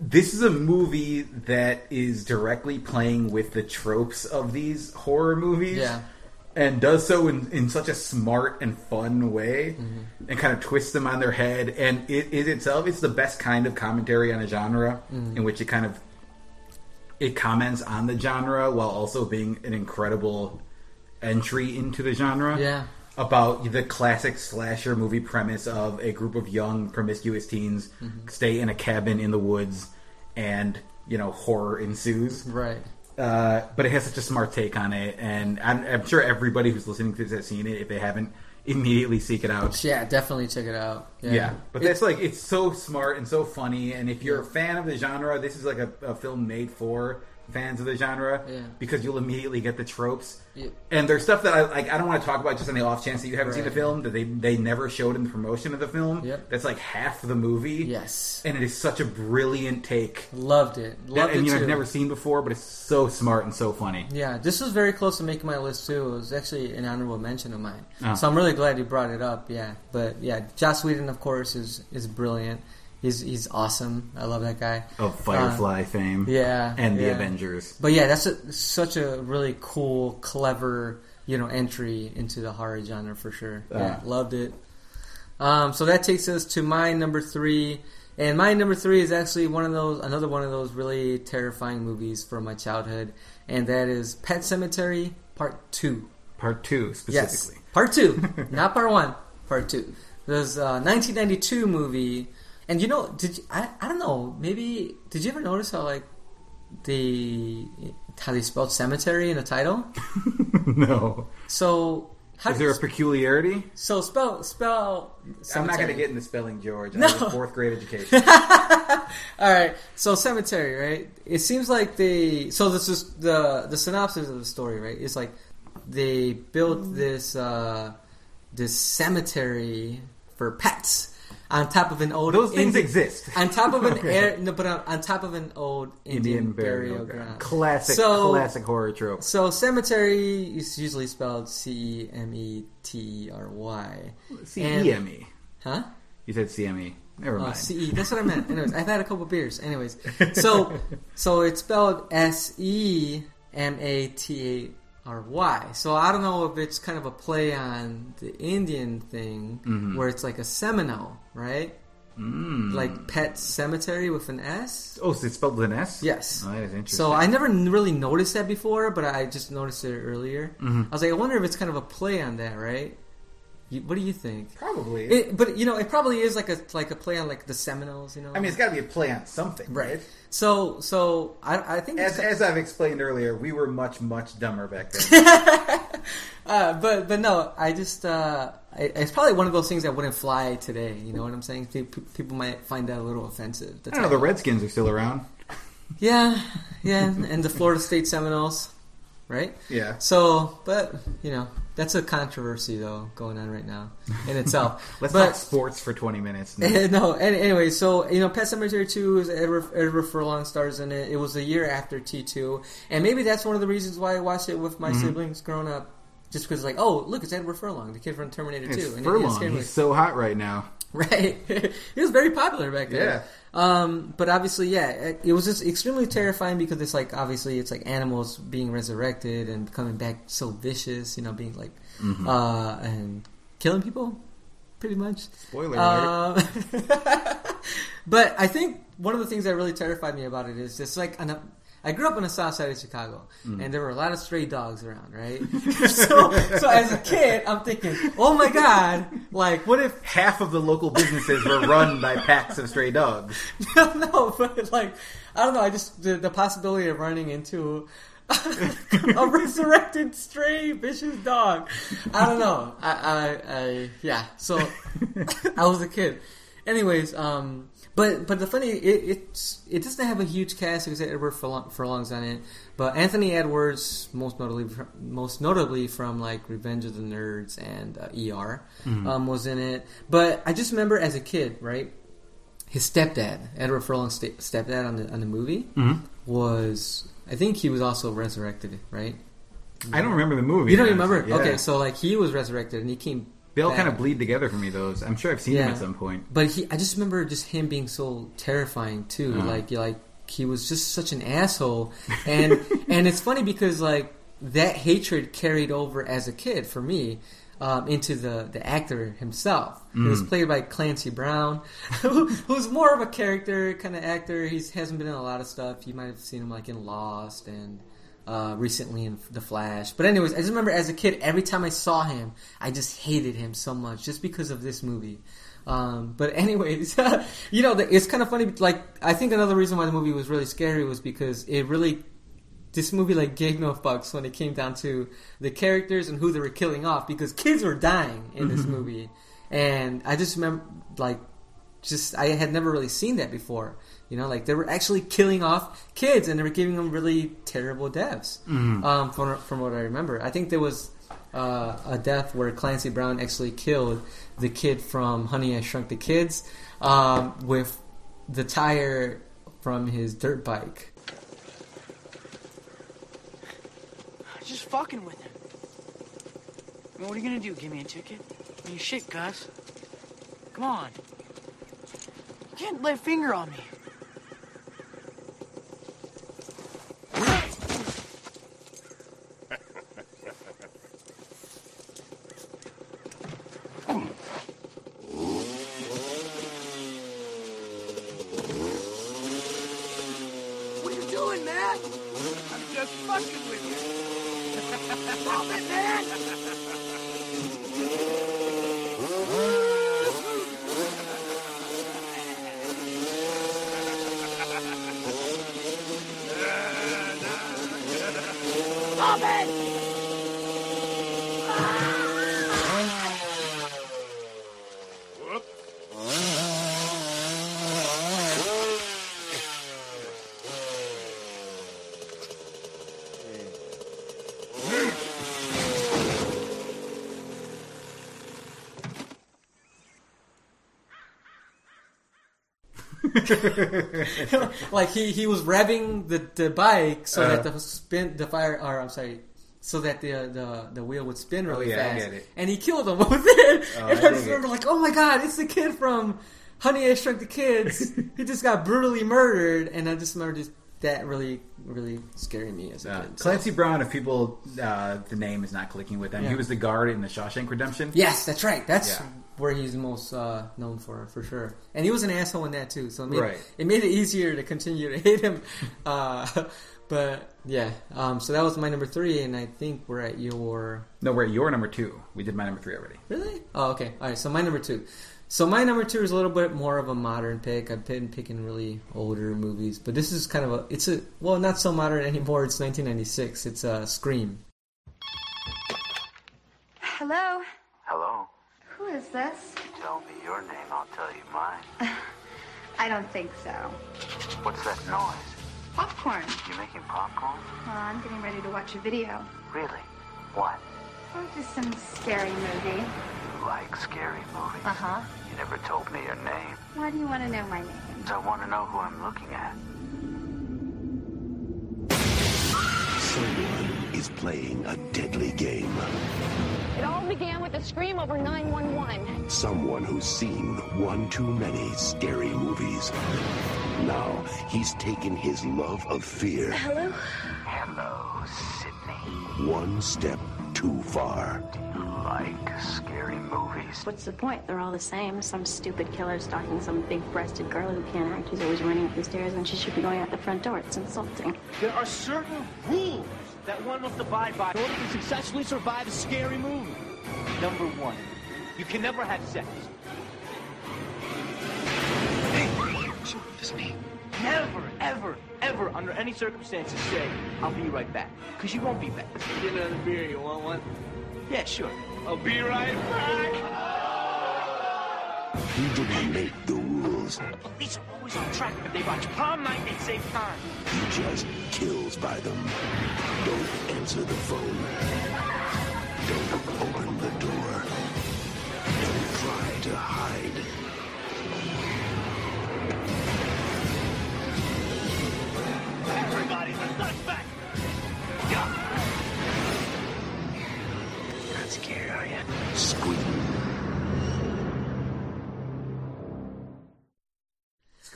This is a movie that is directly playing with the tropes of these horror movies. Yeah. And does so in, in such a smart and fun way, Mm-hmm. and kind of twists them on their head. And it is itself, it's the best kind of commentary on a genre, Mm-hmm. in which it kind of it comments on the genre while also being an incredible entry into the genre. Yeah. About the classic slasher movie premise of a group of young promiscuous teens Mm-hmm. stay in a cabin in the woods and, you know, horror ensues. Right. Uh, but it has such a smart take on it, and I'm, I'm sure everybody who's listening to this has seen it. If they haven't, immediately seek it out. Yeah, definitely check it out. Yeah. Yeah, but It- that's like it's so smart and so funny. And if you're a fan of the genre, this is like a, a film made for fans of the genre Yeah. because you'll immediately get the tropes. Yeah. And there's stuff that I like. I don't want to talk about just on the off chance that you haven't seen the film that they they never showed in the promotion of the film. Yep. That's like half the movie. Yes. and it is such a brilliant take. Loved it. That, Loved and it you know. I've never seen before, but it's so smart and so funny. Yeah, this was very close to making my list too. It was actually an honorable mention of mine. Ah. So I'm really glad you brought it up. Yeah, but yeah, Joss Whedon, of course, is is brilliant, He's he's awesome. I love that guy. Of Firefly fame. Uh, Yeah, And the yeah. Avengers. But yeah, that's a, such a really cool, clever, you know, entry into the horror genre for sure. Yeah, Ah. loved it. Um, so that takes us to my number three, and my number three is actually one of those, another one of those really terrifying movies from my childhood, and that is Pet Sematary Part Two. Part two, specifically. Yes, Part Two, not Part One. Part Two. There's a 1992 movie, and you know, did you, I? I don't know. Maybe did you ever notice how like the how they spelled cemetery in the title? no. So how Is there you a peculiarity? so spell spell? I'm not going to cemetery. get into spelling, George. I No. have a fourth grade education. All right, so cemetery, right? It seems like they. So this is the the synopsis of the story, right? It's like they built this uh, this cemetery for pets on top of an old. Those things Indi- exist. on top of an Okay. air, no, but on, on top of an old Indian, Indian burial, burial ground. ground. Classic, So- classic horror trope. So cemetery is usually spelled C E M E T E R Y. C-E-M-E. Huh? You said CME. Never Oh, mind. CE. That's what I meant. Anyways, I've had a couple beers. Anyways, so so it's spelled S E M A T A R Y. So I don't know if it's kind of a play on the Indian thing Mm-hmm. where it's like a Seminole, right? Mm. Like pet cemetery with an S. Oh, so it's spelled with an S? Yes. Oh, that is interesting. So I never really noticed that before, but I just noticed it earlier. Mm-hmm. I was like, I wonder if it's kind of a play on that, right? You, what do you think? Probably. It, but you know, it probably is like a like a play on like the Seminoles, you know. I mean, it's got to be a play on something, right. So so I I think As, as I've explained earlier, we were much, much dumber back then. uh, but but no, I just uh, I, it's probably one of those things that wouldn't fly today. You know what I'm saying? Pe- pe- People might find that a little offensive. I don't know, the Redskins are still around. Yeah, yeah, and the Florida State Seminoles, right? Yeah. So, but you know, that's a controversy though going on right now in itself. Let's but, talk sports for 20 minutes. no, any- anyway, so you know, Pet Sematary Two is Edward, Edward Furlong stars in it. It was a year after T two, and maybe that's one of the reasons why I watched it with my Mm-hmm. siblings growing up. Just because, like, oh, look, it's Edward Furlong, the kid from Terminator It's Two, and Furlong. me. He's so hot right now. right? he was very popular back then. Yeah. Um, but obviously, yeah, it, it was just extremely terrifying because it's like obviously it's like animals being resurrected and coming back so vicious, you know, being like Mm-hmm. uh, and killing people, pretty much. Spoiler alert. Um, but I think one of the things that really terrified me about it is just like an, I grew up on the south side of Chicago, Mm. and there were a lot of stray dogs around, right? so, so as a kid, I'm thinking, oh my god, like what if Half of the local businesses were run by packs of stray dogs. no, but like I don't know. I just the, the possibility of running into a resurrected stray vicious dog. I don't know. I, I, I yeah. So I was a kid. Anyways, um, but but the funny it it's it doesn't have a huge cast because Edward Furlong's on it, but Anthony Edwards most notably most notably from like Revenge of the Nerds and uh, ER um, was in it. But I just remember as a kid, right? his stepdad, Edward Furlong's sta- stepdad on the on the movie, was I think he was also resurrected, right? I don't remember the movie. You don't remember? Yeah. Okay, so like he was resurrected and he came. They all kind of bleed together for me, those. I'm sure I've seen Yeah. at some point. But he, I just remember just him being so terrifying too. Uh-huh. Like, like he was just such an asshole, and and it's funny because like that hatred carried over as a kid for me. Um, into the, the actor himself. He was Mm. played by Clancy Brown, who, who's more of a character kind of actor. He hasn't been in a lot of stuff. You might have seen him like in Lost and uh, recently in The Flash. But anyways, I just remember as a kid, every time I saw him, I just hated him so much just because of this movie. Um, but anyways, you know, it's kind of funny. Like, I think another reason why the movie was really scary was because it really, this movie like gave no fucks when it came down to the characters and who they were killing off because kids were dying in this movie, and I just remember like, just I had never really seen that before. You know, like they were actually killing off kids and they were giving them really terrible deaths. Um, from from what I remember, I think there was uh, a death where Clancy Brown actually killed the kid from Honey I Shrunk the Kids um, with the tire from his dirt bike. Just fucking with him. I mean, what are you gonna do? Give me a ticket? I mean, shit, Gus. Come on. You can't lay a finger on me. What are you doing, man? I'm just fucking with you. Stop it, man! Stop it! like he, he was revving the, the bike so Uh. that the spin the fire or I'm sorry so that the the the wheel would spin really Oh, yeah, fast it. and he killed him with it Oh, and I I just it. remember like oh my god it's the kid from Honey I Shrunk the Kids he just got brutally murdered and I just remember just that really really scaring me as a Uh, kid so- Clancy Brown, if people uh, the name is not clicking with them, Yeah. he was the guard in the Shawshank Redemption. Yes, that's right. That's Yeah. Where he's most uh, known for, for sure. And he was an asshole in that too, so it made, Right. it made it easier to continue to hate him. Uh, but yeah, um, so that was my number three, and I think we're at your No, we're at your number two. We did my number three already. really. Oh, okay. All right. So my number two. So my number two is a little bit more of a modern pick. I've been picking really older movies, but this is kind of a. It's a well, not so modern anymore. It's 1996. It's a uh, Scream. Hello? Hello. Who is this? You Tell me your name, I'll tell you mine. I don't think so. What's that noise? Popcorn. You making popcorn? Well, I'm getting ready to watch a video. Really? What? Or just some scary movie. You like scary movies? Uh huh. You never told me your name. Why do you want to know my name? I want to know who I'm looking at. Someone is playing a deadly game. It all began with a scream over 911. Someone who's seen one too many scary movies. Now he's taken his love of fear Hello? Hello, Sidney. one step too far. Do you like scary movies? What's the point? They're all the same. Some stupid killer stalking some big breasted girl who can't act, who's always running up the stairs and she should be going out the front door. It's insulting. There are certain rules that one must abide by in order to successfully survive a scary movie. Number one, you can never have sex. Hey, Never, ever, ever, under any circumstances, say, I'll be right back. Because you won't be back. Get another beer, you want one? Yeah, sure. I'll be right back. He didn't make the rules. The police are always on track, but they watch prom night and save time. He just kills by them. Don't answer the phone. Don't open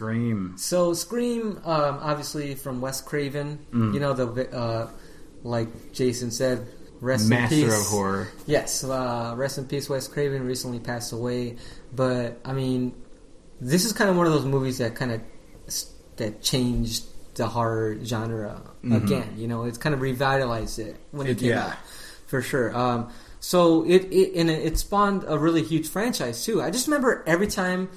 Scream. So Scream, um, obviously from Wes Craven. Mm. You know the uh, like Jason said, rest Master in of peace. horror. Yes, uh, rest in peace. Wes Craven recently passed away, but I mean, this is kind of one of those movies that kind of that changed the horror genre Mhm. again. You know, it's kind of revitalized it when it, It- came yeah. out for sure. Um, so it, it and it spawned a really huge franchise too. I just remember every time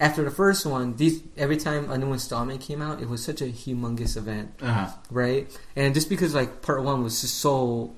after the first one, these every time a new installment came out, it was such a humongous event, Uh-huh. right? And just because like part one was just so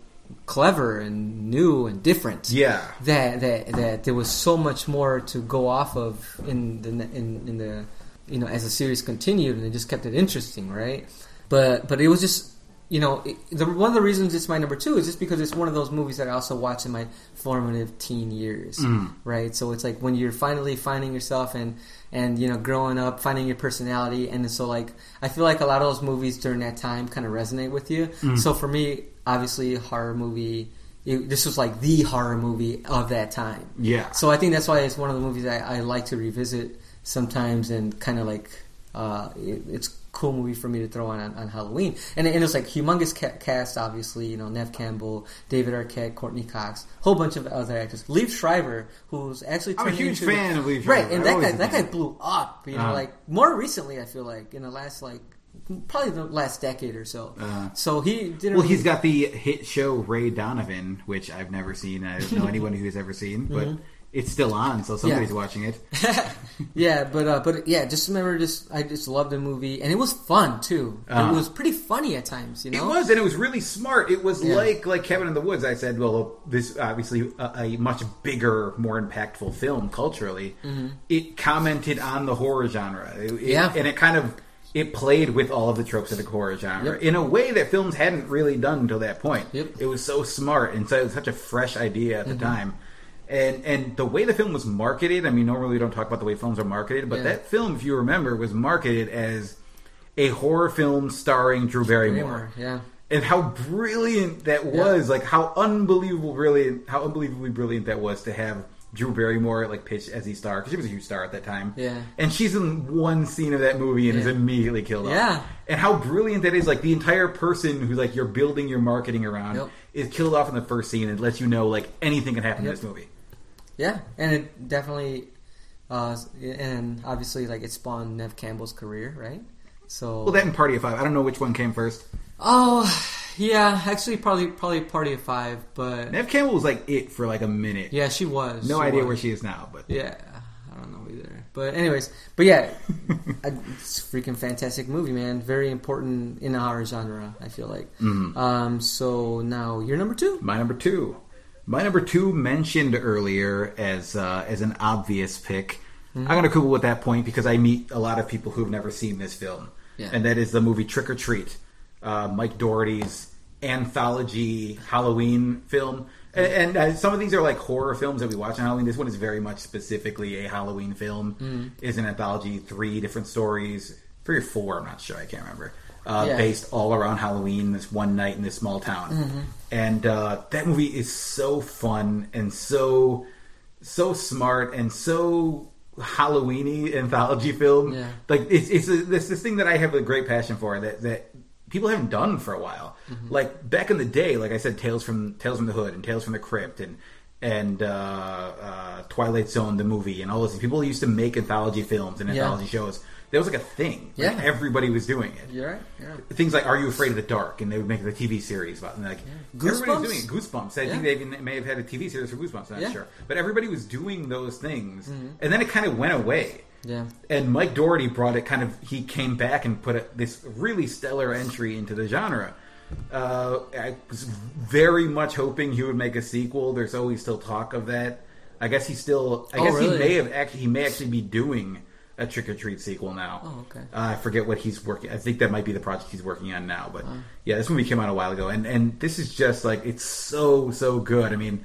clever and new and different, Yeah. that that that there was so much more to go off of in the in in the you know as the series continued and it just kept it interesting, right? But but it was just you know it, the, one of the reasons it's my number two is just because it's one of those movies that I also watch in my formative teen years, Mm. right? So it's like when you're finally finding yourself and and you know growing up, finding your personality, and so like I feel like a lot of those movies during that time kind of resonate with you. Mm. So for me, obviously, horror movie. It, this was like the horror movie of that time. Yeah. So I think that's why it's one of the movies I, I like to revisit sometimes, and kind of like uh, it, it's cool movie for me to throw on on, on Halloween. And, and was like humongous ca- cast, obviously. You know, Neve Campbell, David Arquette, Courteney Cox, whole bunch of other actors. Liev Schreiber, who's actually I'm a huge into- fan of Liev right? And that guy that guy blew up. You know, Uh-huh. like more recently, I feel like in the last like probably the last decade or so. Uh, so he did. Well, he's got the hit show Ray Donovan, which I've never seen. I don't know anyone who's ever seen, but Mhm. It's still on, so somebody's Yeah. watching it. yeah, but uh, but yeah, just remember, just I just loved the movie, and it was fun too. Uh-huh. It was pretty funny at times, you know. It was, and it was really smart. It was Yeah. like like Cabin in the Woods. I said, well, this obviously a, a much bigger, more impactful film culturally. Mhm. It commented on the horror genre, It- it- Yeah. and it kind of it played with all of the tropes of the horror genre Yep. in a way that films hadn't really done until that point. Yep. It was so smart and so it was such a fresh idea at the Mhm. time. And and the way the film was marketed, I mean, normally we don't talk about the way films are marketed, but Yeah. that film, if you remember, was marketed as a horror film starring Drew Barrymore Barrymore, yeah. and how brilliant that was like how unbelievable brilliant how unbelievably brilliant that was to have drew barrymore like pitched as the star because she was a huge star at that time Yeah. and she's in one scene of that movie and is immediately killed off Yeah. and how brilliant that is like the entire person who like you're building your marketing around Yep. is killed off in the first scene and lets you know like anything can happen Yep. in this movie Yeah, and it definitely, uh, and obviously, like it spawned Neve Campbell's career, right? So, well that and party of five i don't know which one came first oh yeah, actually, probably probably Party of Five, but neve campbell was like it for like a minute yeah, she was. no she idea was. where she is now but Yeah, I don't know either. But anyways, but yeah, I- it's a freaking fantastic movie, man. Very important in the horror genre. I feel like. Mhm. Um, so now you're number two. My number two. My number two mentioned earlier as uh, as an obvious pick. Mhm. I'm going to quibble with that point because I meet a lot of people who've never seen this film, Yeah. and that is the movie Trick or Treat, uh, Mike Dougherty's anthology Halloween film. And, and uh, some of these are like horror films that we watch on Halloween. This one is very much specifically a Halloween film. Mhm. Is an anthology, three different stories, three or four. I'm not sure. I can't remember. Uh, Yeah. Based all around Halloween, this one night in this small town Mhm. And uh, that movie is so fun and so so smart and so Halloweeny anthology film. Yeah. Like it's it's a, this this thing that I have a great passion for that that people haven't done for a while. Mhm. Like back in the day, like I said, Tales from Tales from the Hood and Tales from the Crypt and and uh, uh, Twilight Zone the movie and all those. People used to make anthology films and Yeah. anthology shows. That was like a thing. Like, Yeah. everybody was doing it right. Yeah. things like "Are You Afraid of the Dark?" and they would make the TV series about. And like everybody Goosebumps? was doing it. Goosebumps. I Yeah. think they even may have had a TV series for Goosebumps. I'm not Yeah. sure, but everybody was doing those things, Mhm. and then it kind of went away. Yeah. And Mike Dougherty brought it kind of. He came back and put a, this really stellar entry into the genre. Uh, I was very much hoping he would make a sequel. There's always still talk of that. I guess he still. I Oh, guess really? he may have actually. He may actually be doing a Trick or Treat sequel now. Oh, okay. Uh, I forget what he's working. I think that might be the project he's working on now. But Oh. yeah, this movie came out a while ago, and and this is just like it's so so good. I mean,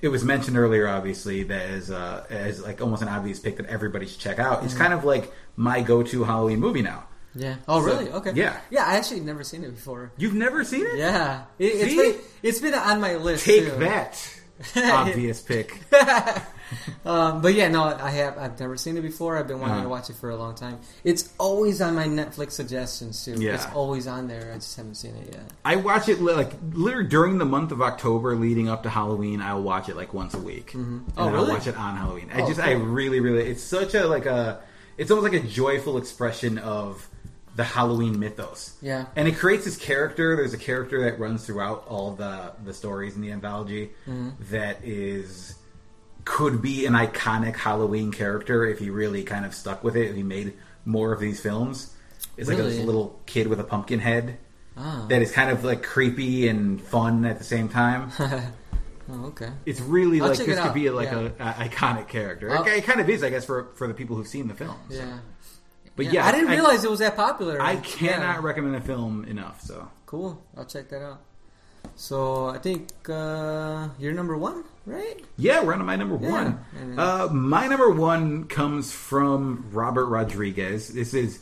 it was mentioned earlier, obviously, that as uh, as like almost an obvious pick that everybody should check out. It's Mhm. kind of like my go to Halloween movie now. Yeah. Oh, So, really? Okay. Yeah. Yeah, I actually never seen it before. You've never seen it? Yeah. It, it's See? been it's been on my list. Take too. that, obvious pick. um, but yeah, no, I have. I've never seen it before. I've been wanting Uh-huh. to watch it for a long time. It's always on my Netflix suggestions too. Yeah. It's always on there. I just haven't seen it yet. I watch it like literally during the month of October leading up to Halloween. I'll watch it like once a week, and Oh, then really? I'll watch it on Halloween. I Oh, just, I really, really, it's such a like a, it's almost like a joyful expression of the Halloween mythos. Yeah. and it creates this character. There's a character that runs throughout all the the stories in the anthology Mhm. that is could be an iconic Halloween character if he really kind of stuck with it. If he made more of these films, it's like Really? this little kid with a pumpkin head Ah. that is kind of like creepy and fun at the same time. oh, okay. It's really I'll like this could out. be like Yeah. a, a iconic character. It, it kind of is, I guess, for for the people who've seen the film. Yeah. But yeah, I didn't realize it was that popular. I cannot Yeah. recommend the film enough. So Cool. I'll check that out. So I think uh, you're number one, right? yeah, we're on to my number Yeah. one. Uh, my number one comes from Robert Rodriguez. This is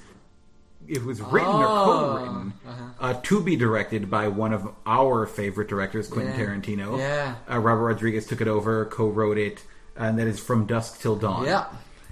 it was written or Oh, co-written uh-huh. uh, to be directed by one of our favorite directors, Quentin Yeah. Tarantino. Yeah. Uh, Robert Rodriguez took it over, co-wrote it, and that is From Dusk Till Dawn. Yeah.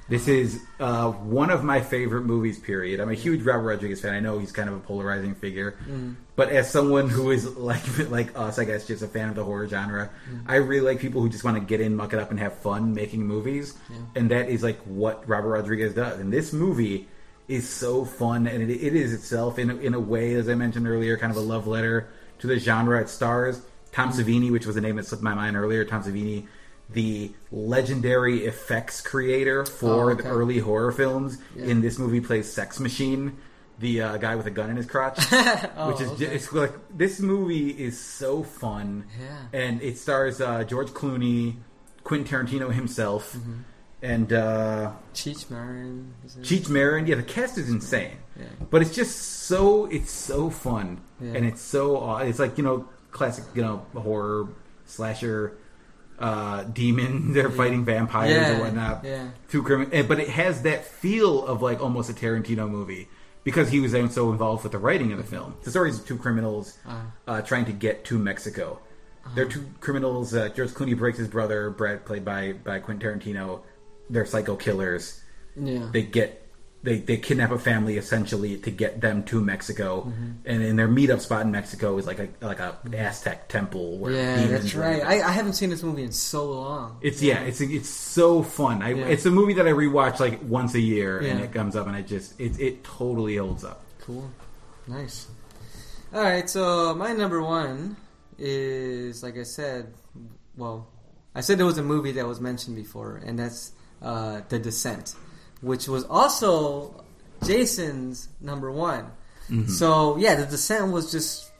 This is uh, one of my favorite movies. Period. I'm a huge Robert Rodriguez fan. I know he's kind of a polarizing figure, Mm. but as someone who is like like us, I guess, just a fan of the horror genre, Mm. I really like people who just want to get in, muck it up, and have fun making movies. Yeah. And that is like what Robert Rodriguez does. And this movie is so fun, and it, it is itself in a, in a way, as I mentioned earlier, kind of a love letter to the genre it stars. Tom Mm. Savini, which was a name that slipped my mind earlier. Tom Savini, the legendary effects creator for Oh, the early horror films, Yeah. in this movie plays Sex Machine, the uh, guy with a gun in his crotch, Oh, which is okay. it's like this movie is so fun, Yeah. and it stars uh, George Clooney, Quentin Tarantino himself, Mm-hmm. and uh, Cheech Marin. Cheech Marin. Yeah, the cast is insane, Yeah. but it's just so it's so fun, and it's so it's like you know classic you know horror slasher. Uh, demon, they're fighting vampires Yeah, or whatnot. yeah. Two crimin- eh, but it has that feel of like almost a Tarantino movie because he was so involved with the writing of the film. The story is two criminals Uh-huh. uh, trying to get to Mexico. They're two criminals. Uh, George Clooney breaks his brother, Brad, played by by Quentin Tarantino. They're psycho killers. Yeah. They get they they kidnap a family essentially to get them to Mexico, Mm-hmm. and in their meetup spot in Mexico is like a like a Aztec temple where Yeah, that's right. I, I haven't seen this movie in so long. It's yeah, it's it's so fun. I, Yeah. It's a movie that I rewatch like once a year, and it comes up, and I just it it totally holds up. Cool. Nice. All right, so my number one is, like I said, well, I said there was a movie that was mentioned before, and that's uh, The Descent, which was also Jason's number one. Mhm. So, yeah, The Descent was just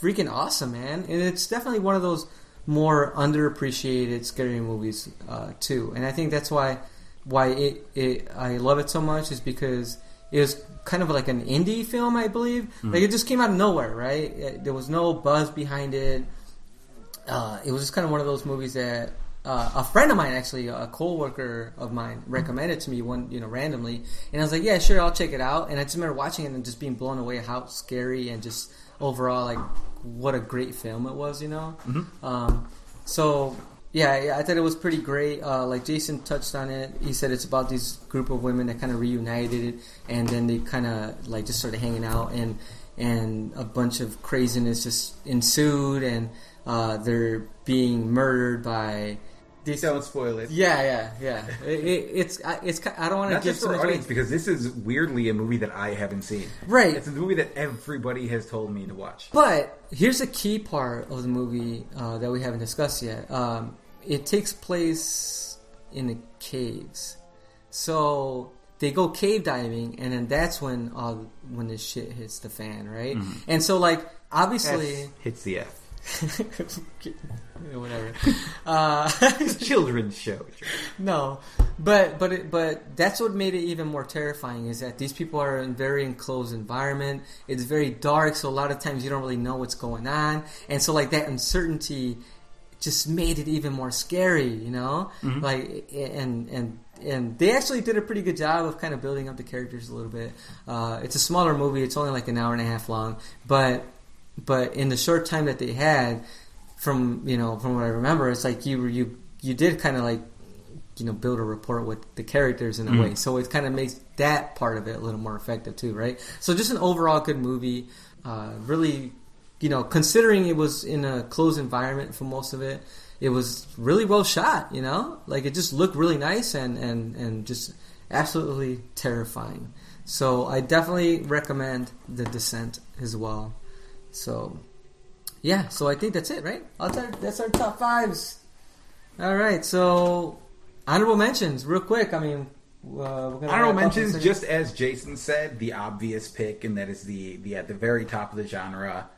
freaking awesome, man. And it's definitely one of those more underappreciated scary movies, uh, too. And I think that's why why it, it I love it so much is because it was kind of like an indie film, I believe. Mhm. Like it just came out of nowhere, right? It- there was no buzz behind it. Uh, it was just kind of one of those movies that uh, a friend of mine, actually, a coworker of mine, recommended to me one, you know, randomly, and I was like, "Yeah, sure, I'll check it out." And I just remember watching it and just being blown away how scary and just overall, like, what a great film it was, you know. Mhm. Um, so yeah, yeah, I thought it was pretty great. Uh, like Jason touched on it. He said it's about this group of women that kind of reunited, and then they kind of like just started hanging out, and and a bunch of craziness just ensued, and uh, they're being murdered by. Don't spoil it. Yeah, yeah, yeah. It, it, it's I- it's I don't want to give just for audience because this is weirdly a movie that I haven't seen. Right. It's a movie that everybody has told me to watch. But here's a key part of the movie uh, that we haven't discussed yet. Um, it takes place in the caves, so they go cave diving, and then that's when all when the shit hits the fan, right? Mhm. And so, like, obviously, S hits the F. Whatever. Uh, Children's show. no, but but it, but that's what made it even more terrifying is that these people are in very enclosed environment. It's very dark, so a lot of times you don't really know what's going on, and so like that uncertainty just made it even more scary. You know, Mhm. like and and. And they actually did a pretty good job of kind of building up the characters a little bit. Uh, it's a smaller movie; it's only like an hour and a half long, but but in the short time that they had, from you know from what I remember, it's like you you you did kind of like you know build a rapport with the characters in a Mhm. way, so it kind of makes that part of it a little more effective too, right? So just an overall good movie, uh, really, you know, considering it was in a closed environment for most of it, it was really well shot. You know, like it just looked really nice and and and just absolutely terrifying. So I definitely recommend The Descent as well. So yeah, so I think that's it, right? That's our, that's our top fives. All right, so honorable mentions, real quick. I mean, uh, Honorable wrap up in a mentions, just as Jason said, the obvious pick, and that is the the at the very top of the genre.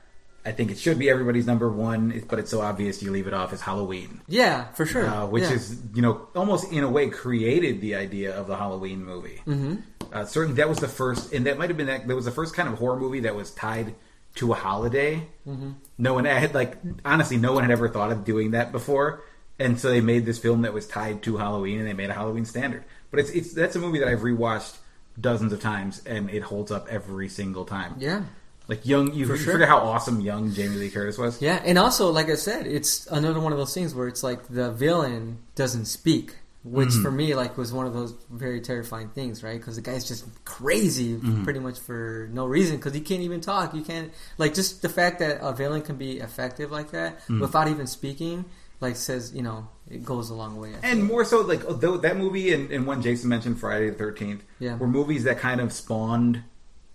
I think it should be everybody's number one, but it's so obvious you leave it off. Is Halloween. yeah, for sure. uh, which Yeah. is you know almost in a way created the idea of the Halloween movie. Mhm. Uh, certainly, that was the first, and that might have been that, that was the first kind of horror movie that was tied to a holiday. Mhm. No one had like honestly, no one had ever thought of doing that before, and so they made this film that was tied to Halloween, and they made a Halloween standard. But it's it's that's a movie that I've rewatched dozens of times, and it holds up every single time. Yeah. Like young, you, For you sure. forget how awesome young Jamie Lee Curtis was. Yeah, and also, like I said, it's another one of those things where it's like the villain doesn't speak, which Mhm. for me like was one of those very terrifying things, right? Because the guy's just crazy, Mhm. pretty much for no reason, because he can't even talk. You can't like just the fact that a villain can be effective like that Mhm. without even speaking, like says you know it goes a long way. I And feel. more so, like though that movie and, and one Jason mentioned, Friday the Thirteenth, Yeah. were movies that kind of spawned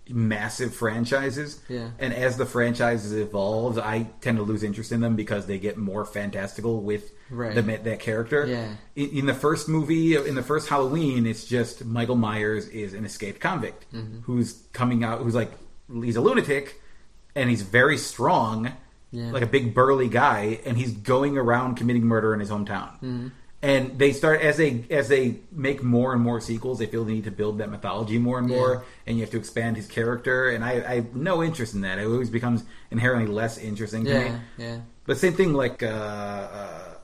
massive franchises. Yeah. And as the franchises evolve, I tend to lose interest in them because they get more fantastical with Right. the, that character. Yeah. In, in the first movie, in the first Halloween, it's just Michael Myers is an escaped convict Mhm. who's coming out, who's like he's a lunatic, and he's very strong, Yeah. like a big burly guy, and he's going around committing murder in his hometown Mhm. and they start as they as they make more and more sequels they feel the need to build that mythology more and more Yeah. and you have to expand his character and i i have no interest in that it always becomes inherently less interesting to Yeah, me yeah. but same thing like uh uh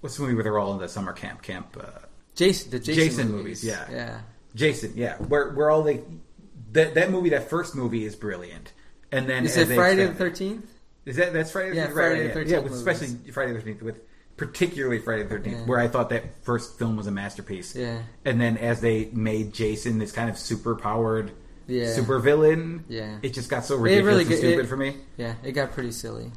what's the movie where they're all in the summer camp camp uh Jason, the Jason, movies. yeah yeah. jason yeah where where all they that that movie that first movie is brilliant and then Is it Friday the Thirteenth? is that that's Friday? Yeah, the 13th? Friday the yeah. 13th Yeah, movies. especially Friday the Thirteenth, with particularly Friday the Thirteenth, Yeah. where I thought that first film was a masterpiece. Yeah. and then as they made Jason this kind of super powered, Yeah. super villain, Yeah. it just got so ridiculous really and stupid it- for me. Yeah, it got pretty silly.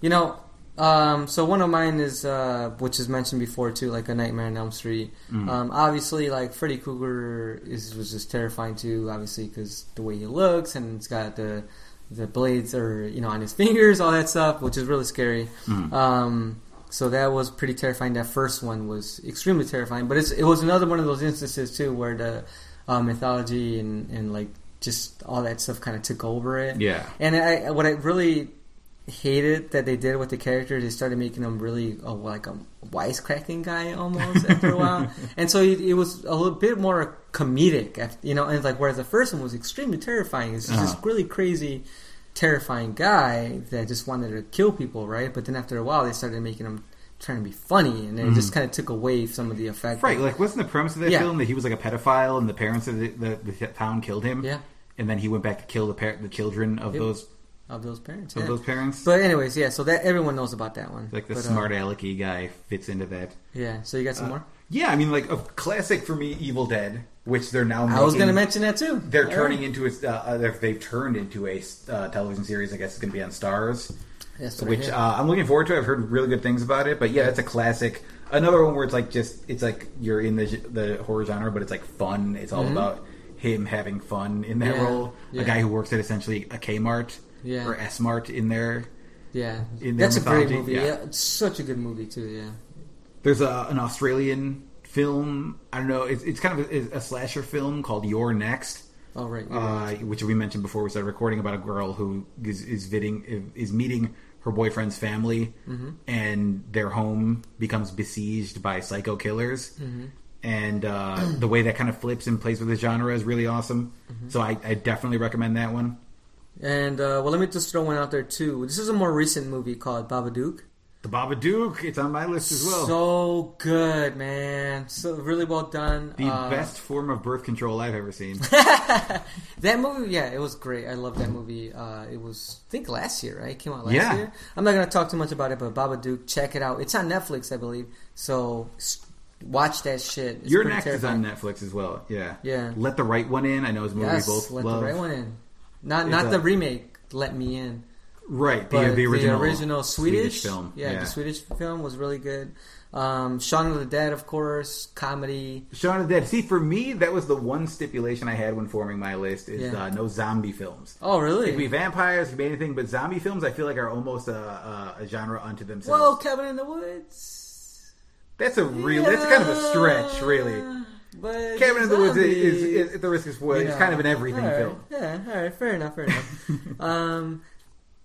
You know, um, so one of mine is, uh, which is mentioned before too, like A Nightmare on Elm Street. Mm. Um, obviously, like Freddy Krueger is was just terrifying too, obviously because the way he looks and it's got the the blades or you know on his fingers, all that stuff, which is really scary. Mm. Um, so that was pretty terrifying. That first one was extremely terrifying, but it's, it was another one of those instances too where the uh, mythology and, and like just all that stuff kind of took over it. Yeah. And I, what I really hated that they did with the character, they started making him really uh, like a wisecracking guy almost after a while, and so it, it was a little bit more comedic, after, you know. And like whereas the first one was extremely terrifying, it's just Uh-huh. this really crazy, terrifying guy that just wanted to kill people, right? But then after a while, they started making him trying to be funny, and it just Mhm. kind of took away some of the effect. Right, like wasn't the premise of that Yeah. film that he was like a pedophile and the parents of the, the, the town killed him? Yeah. and then he went back to kill the par- the children of Yep. those of those parents, of those parents. But anyways, yeah. So that everyone knows about that one. like the But, uh, smart alecky guy fits into that. Yeah. So you got some Uh, more? Yeah, I mean, like a classic for me, Evil Dead, which they're now. I was going to mention that too. They're All turning right. into a. Uh, uh, they've- turned into a uh, television series. I guess it's going to be on Starz. Which uh, I'm looking forward to. I've heard really good things about it. But yeah, it's a classic. Another one where it's like just it's like you're in the the horror genre, but it's like fun. It's all Mhm. about him having fun in that Yeah, role. yeah. A guy who works at essentially a Kmart Yeah. or S Mart in there. Yeah, in their that's a great movie. yeah. Yeah. it's such a good movie too. Yeah, There's a, an Australian film. I don't know. It's, it's kind of a, a slasher film called You're Next. Oh right, uh, right. which we mentioned before we started recording about a girl who is is, viding, is meeting her boyfriend's family, Mhm. and their home becomes besieged by psycho killers. Mhm. And uh, the way that kind of flips and plays with the genre is really awesome. Mm-hmm. So I, I definitely recommend that one. And uh, well, let me just throw one out there too. This is a more recent movie called Babadook. The Babadook, it's on my list as well. So good, man. So really well done. the Uh, best form of birth control I've ever seen. that movie, yeah, it was great. I love that movie. Uh, it was, I think, last year, right? It came out last Yeah. year. I'm not going to talk too much about it, but Babadook, check it out. It's on Netflix, I believe. So watch that shit. It's You're Next terrifying. is on Netflix as well. Yeah. Yeah. Let the Right One In. I know it's a movie Yes, both let love. the right one in. Not not the remake. Let me in. Right. The, the original, original Swedish, film. Yeah, the Swedish film was really good. Um, Shaun of the Dead, of course, comedy. Shaun of the Dead. See, for me, that was the one stipulation I had when forming my list: is Yeah. uh, no zombie films. Oh, really? It could be vampires, it could be anything, but zombie films I feel like are almost a, a, a genre unto themselves. Well, Cabin in the Woods. that's a real. That's kind of a stretch, really. But Cabin in the Woods is, zombies. is, is, the risk is what it's kind of an everything All right. film. Yeah, all right, fair enough, fair enough. um,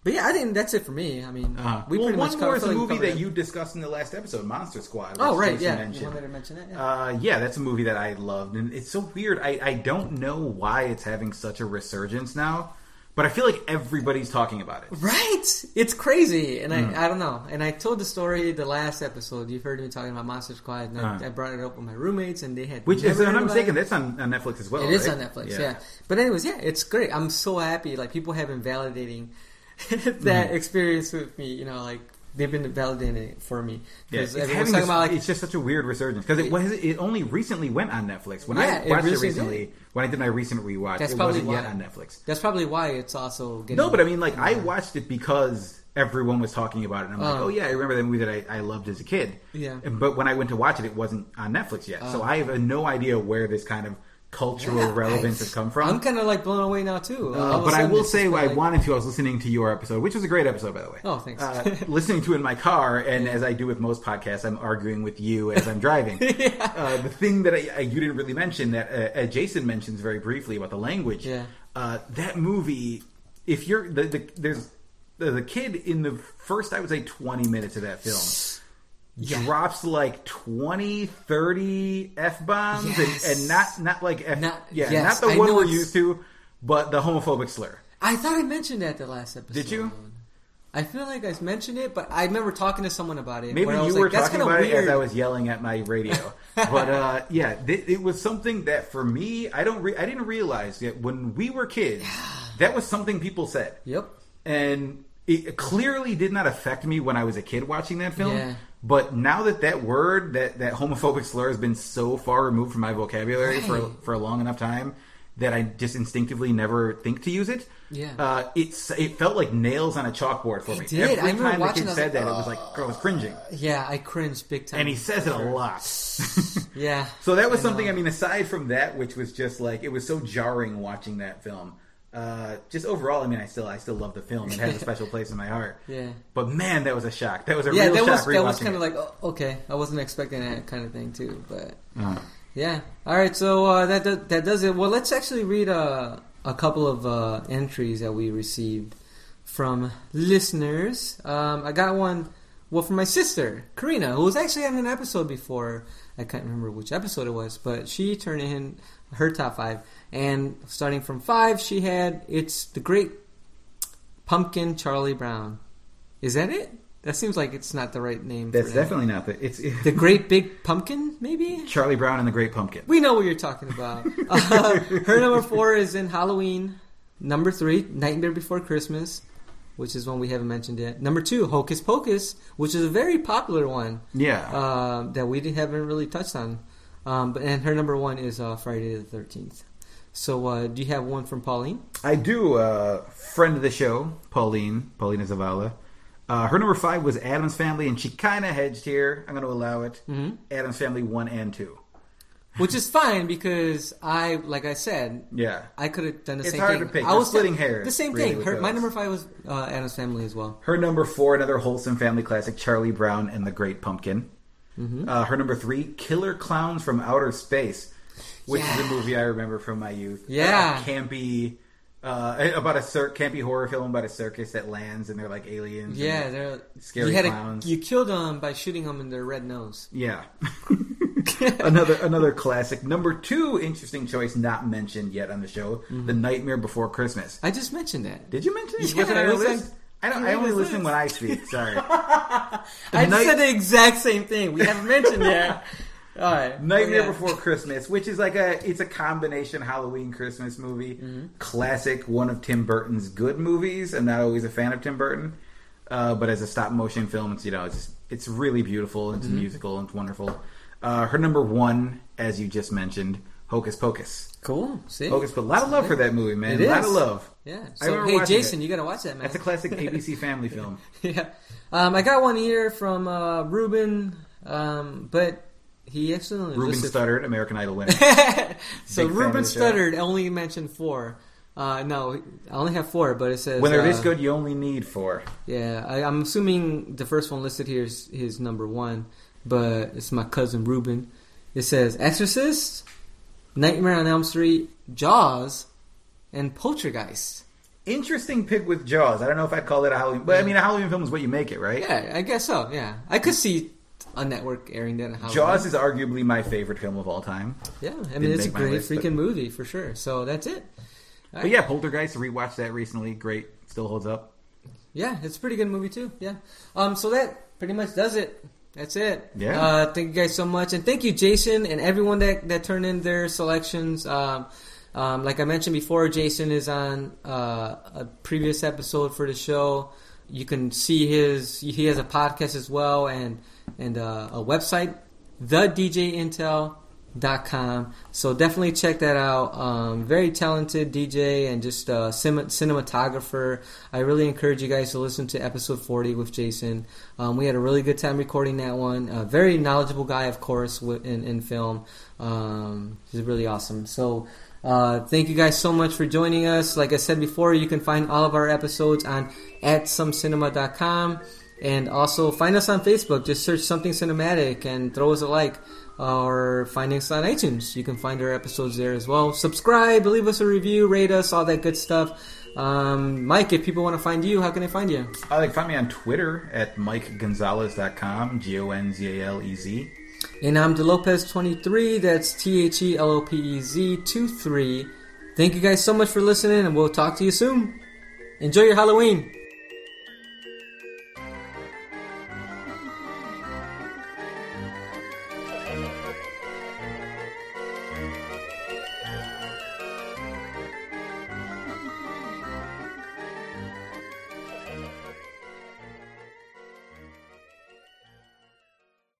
but yeah, I think that's it for me. I mean, Uh, we well, pretty one much more covered- is a I feel like we movie that it. you discussed in the last episode, Monster Squad. Oh, right, yeah. mentioned. You wanted to mention that? Yeah. Uh, yeah, that's a movie that I loved, and it's so weird. I, I don't know why it's having such a resurgence now, but I feel like everybody's talking about it. Right? It's crazy, and Mm. I I don't know. And I told the story the last episode. You've heard me talking about Monster Squad, and I, Uh. I brought it up with my roommates, and they had Which, if I'm not mistaken, it. that's on, on Netflix as well. It is right? on Netflix, yeah. But anyways, yeah, it's great. I'm so happy. Like people have been validating that Mhm. experience with me. You know, like they've been validating it for me Yeah, because it's, everyone's talking this- about like it's just such a weird resurgence because it was it only recently went on Netflix. When Yeah, I watched it, recently recently, when I did my recent rewatch, That's it probably wasn't yet why. on Netflix. That's probably why it's also getting. No, but I mean, like I watched it because everyone was talking about it, and I'm like, Oh. oh yeah, I remember that movie that I, I loved as a kid. Yeah. But when I went to watch it, it wasn't on Netflix yet, oh. so Oh. I have no idea where this kind of cultural Yeah, relevance has come from. I'm kind of like blown away now too. Uh, but I will say, I like- wanted to. I was listening to your episode, which was a great episode, by the way. Oh, thanks. Uh, listening to it in my car, and as I do with most podcasts, I'm arguing with you as I'm driving. uh, the thing that I, I, you didn't really mention that uh, uh, Jason mentions very briefly about the language. Yeah. Uh, that movie, if you're the, the there's the, the kid in the first, I would say, 20 minutes of that film. Yeah. Drops like 20, 30 f bombs, Yes. and, and not not like f, Not- yeah, yes, not the one we're used to, but the homophobic slur. I thought I mentioned that the last episode. Did you? I feel like I mentioned it, but I remember talking to someone about it. Maybe you was were like, That's talking about weird. it as I was yelling at my radio. but uh, yeah, th- it was something that for me, I don't, re- I didn't realize that when we were kids, that was something people said, Yep. and it clearly did not affect me when I was a kid watching that film. Yeah. But now that that word, that that homophobic slur, has been so far removed from my vocabulary for Right. for a long enough time that I just instinctively never think to use it. Yeah. uh, it's it felt like nails on a chalkboard for me. did. Every I remember time the watching kid it, I was said like, that, it was like I was cringing. Yeah, I cringed big time. And he says it a lot. Yeah. so that was I something. know. I mean, aside from that, which was just like it was so jarring watching that film. Uh, just overall, I mean, I still I still love the film. It has a special place in my heart. Yeah. But man, that was a shock. That was a yeah, real that was that was kind of like oh, okay. I wasn't expecting that kind of thing too, but Uh, yeah. All right, so uh, that that that does it. Well, let's actually read uh, a couple of uh, entries that we received from listeners. Um, I got one. Well, from my sister Karina, who was actually on an episode before. I can't remember which episode it was, but she turned in her top five, and starting from five, she had it's the Great Pumpkin Charlie Brown. Is that it? That seems like it's not the right name. that's for definitely not the. It's the Great Big Pumpkin, maybe. Charlie Brown and the Great Pumpkin. We know what you're talking about. Uh, her number four is in Halloween. Number three, Nightmare Before Christmas, which is one we haven't mentioned yet. Number two, Hocus Pocus, which is a very popular one. Yeah. Uh, that we haven't really touched on. Um, but and her number one is uh, Friday the Thirteenth. So, uh, do you have one from Pauline? I do. Uh, friend of the show, Pauline, Paulina Zavala. Uh, her number five was Addams Family, and she kind of hedged here. I'm going to allow it. Mhm. Addams Family one and two. Which is fine because I, like I said, Yeah. I could have done the It's same hard thing. to pick. I You're was splitting hairs, The same really, thing. Her, my number five was uh, Addams Family as well. Her number four, another wholesome family classic, Charlie Brown and the Great Pumpkin. Mhm. Uh, her number three, Killer Clowns from Outer Space, which is a movie I remember from my youth. Yeah. Uh, campy, uh, about a cir- campy horror film about a circus that lands and they're like aliens. Yeah, they're scary you had clowns. A, you killed them by shooting them in their red nose. Yeah. another another classic. Number two, interesting choice, not mentioned yet on the show. Mm-hmm. The Nightmare Before Christmas. I just mentioned that. Did you mention it? Yeah, Was it on your list? I don't. I only listen when I speak. Sorry. I night- said the exact same thing. We haven't mentioned that. All right. Nightmare yeah. Before Christmas, which is like a it's a combination Halloween Christmas movie, Mm-hmm. classic, one of Tim Burton's good movies. I'm not always a fan of Tim Burton, uh, but as a stop motion film, it's you know it's it's really beautiful. It's Mm-hmm. musical. It's wonderful. Uh, her number one, as you just mentioned, Hocus Pocus. Cool. See, Hocus Pocus. A lot of love for that movie, man. A lot of love. Yeah. So hey, Jason, it. you got to watch that, man. That's a classic ABC family film. yeah. Um, I got one here from uh, Ruben, um, but he only Ruben listed- Studdard, American Idol winner. so Big Ruben. Studdard only mentioned four. Uh, no, I only have four, but it says when they're uh, this good, you only need four. Yeah, I, I'm assuming the first one listed here is his number one, but it's my cousin Ruben. It says Exorcist, Nightmare on Elm Street, Jaws, and Poltergeist. Interesting pick with Jaws. I don't know if I'd call it a Halloween, but I mean, a Halloween film is what you make it, right? Yeah, I guess so. Yeah, I could see a network airing that. Halloween. Jaws is arguably my favorite film of all time. Yeah, I Didn't mean it's a great list, freaking but- movie for sure. So that's it. All But right. yeah, Poltergeist. Rewatched that recently. Great. Still holds up. Yeah, it's a pretty good movie too. Yeah. Um. So that pretty much does it. That's it. Yeah. Uh, thank you guys so much, and thank you, Jason, and everyone that that turned in their selections. Um, um, like I mentioned before, Jason is on uh, a previous episode for the show. You can see his. He has a podcast as well, and and uh, a website, thedjintel.com. So definitely check that out. Um, very talented DJ and just uh, cin- cinematographer. I really encourage you guys to listen to episode 40 with Jason. Um, we had a really good time recording that one. A very knowledgeable guy, of course, in, in film. Um, he's really awesome. So. Uh, thank you guys so much for joining us. Like I said before, you can find all of our episodes on at somecinema.com and also find us on Facebook. Just search something cinematic and throw us a like or find us on iTunes. You can find our episodes there as well. Subscribe, leave us a review, rate us, all that good stuff. Um, Mike, if people want to find you, how can they find you? Uh, they can find me on Twitter at MikeGonzalez.com, G O N Z A L E Z. And I'm TheLopez23. That's T H E L O P E Z 2 3. Thank you guys so much for listening, and we'll talk to you soon. Enjoy your Halloween.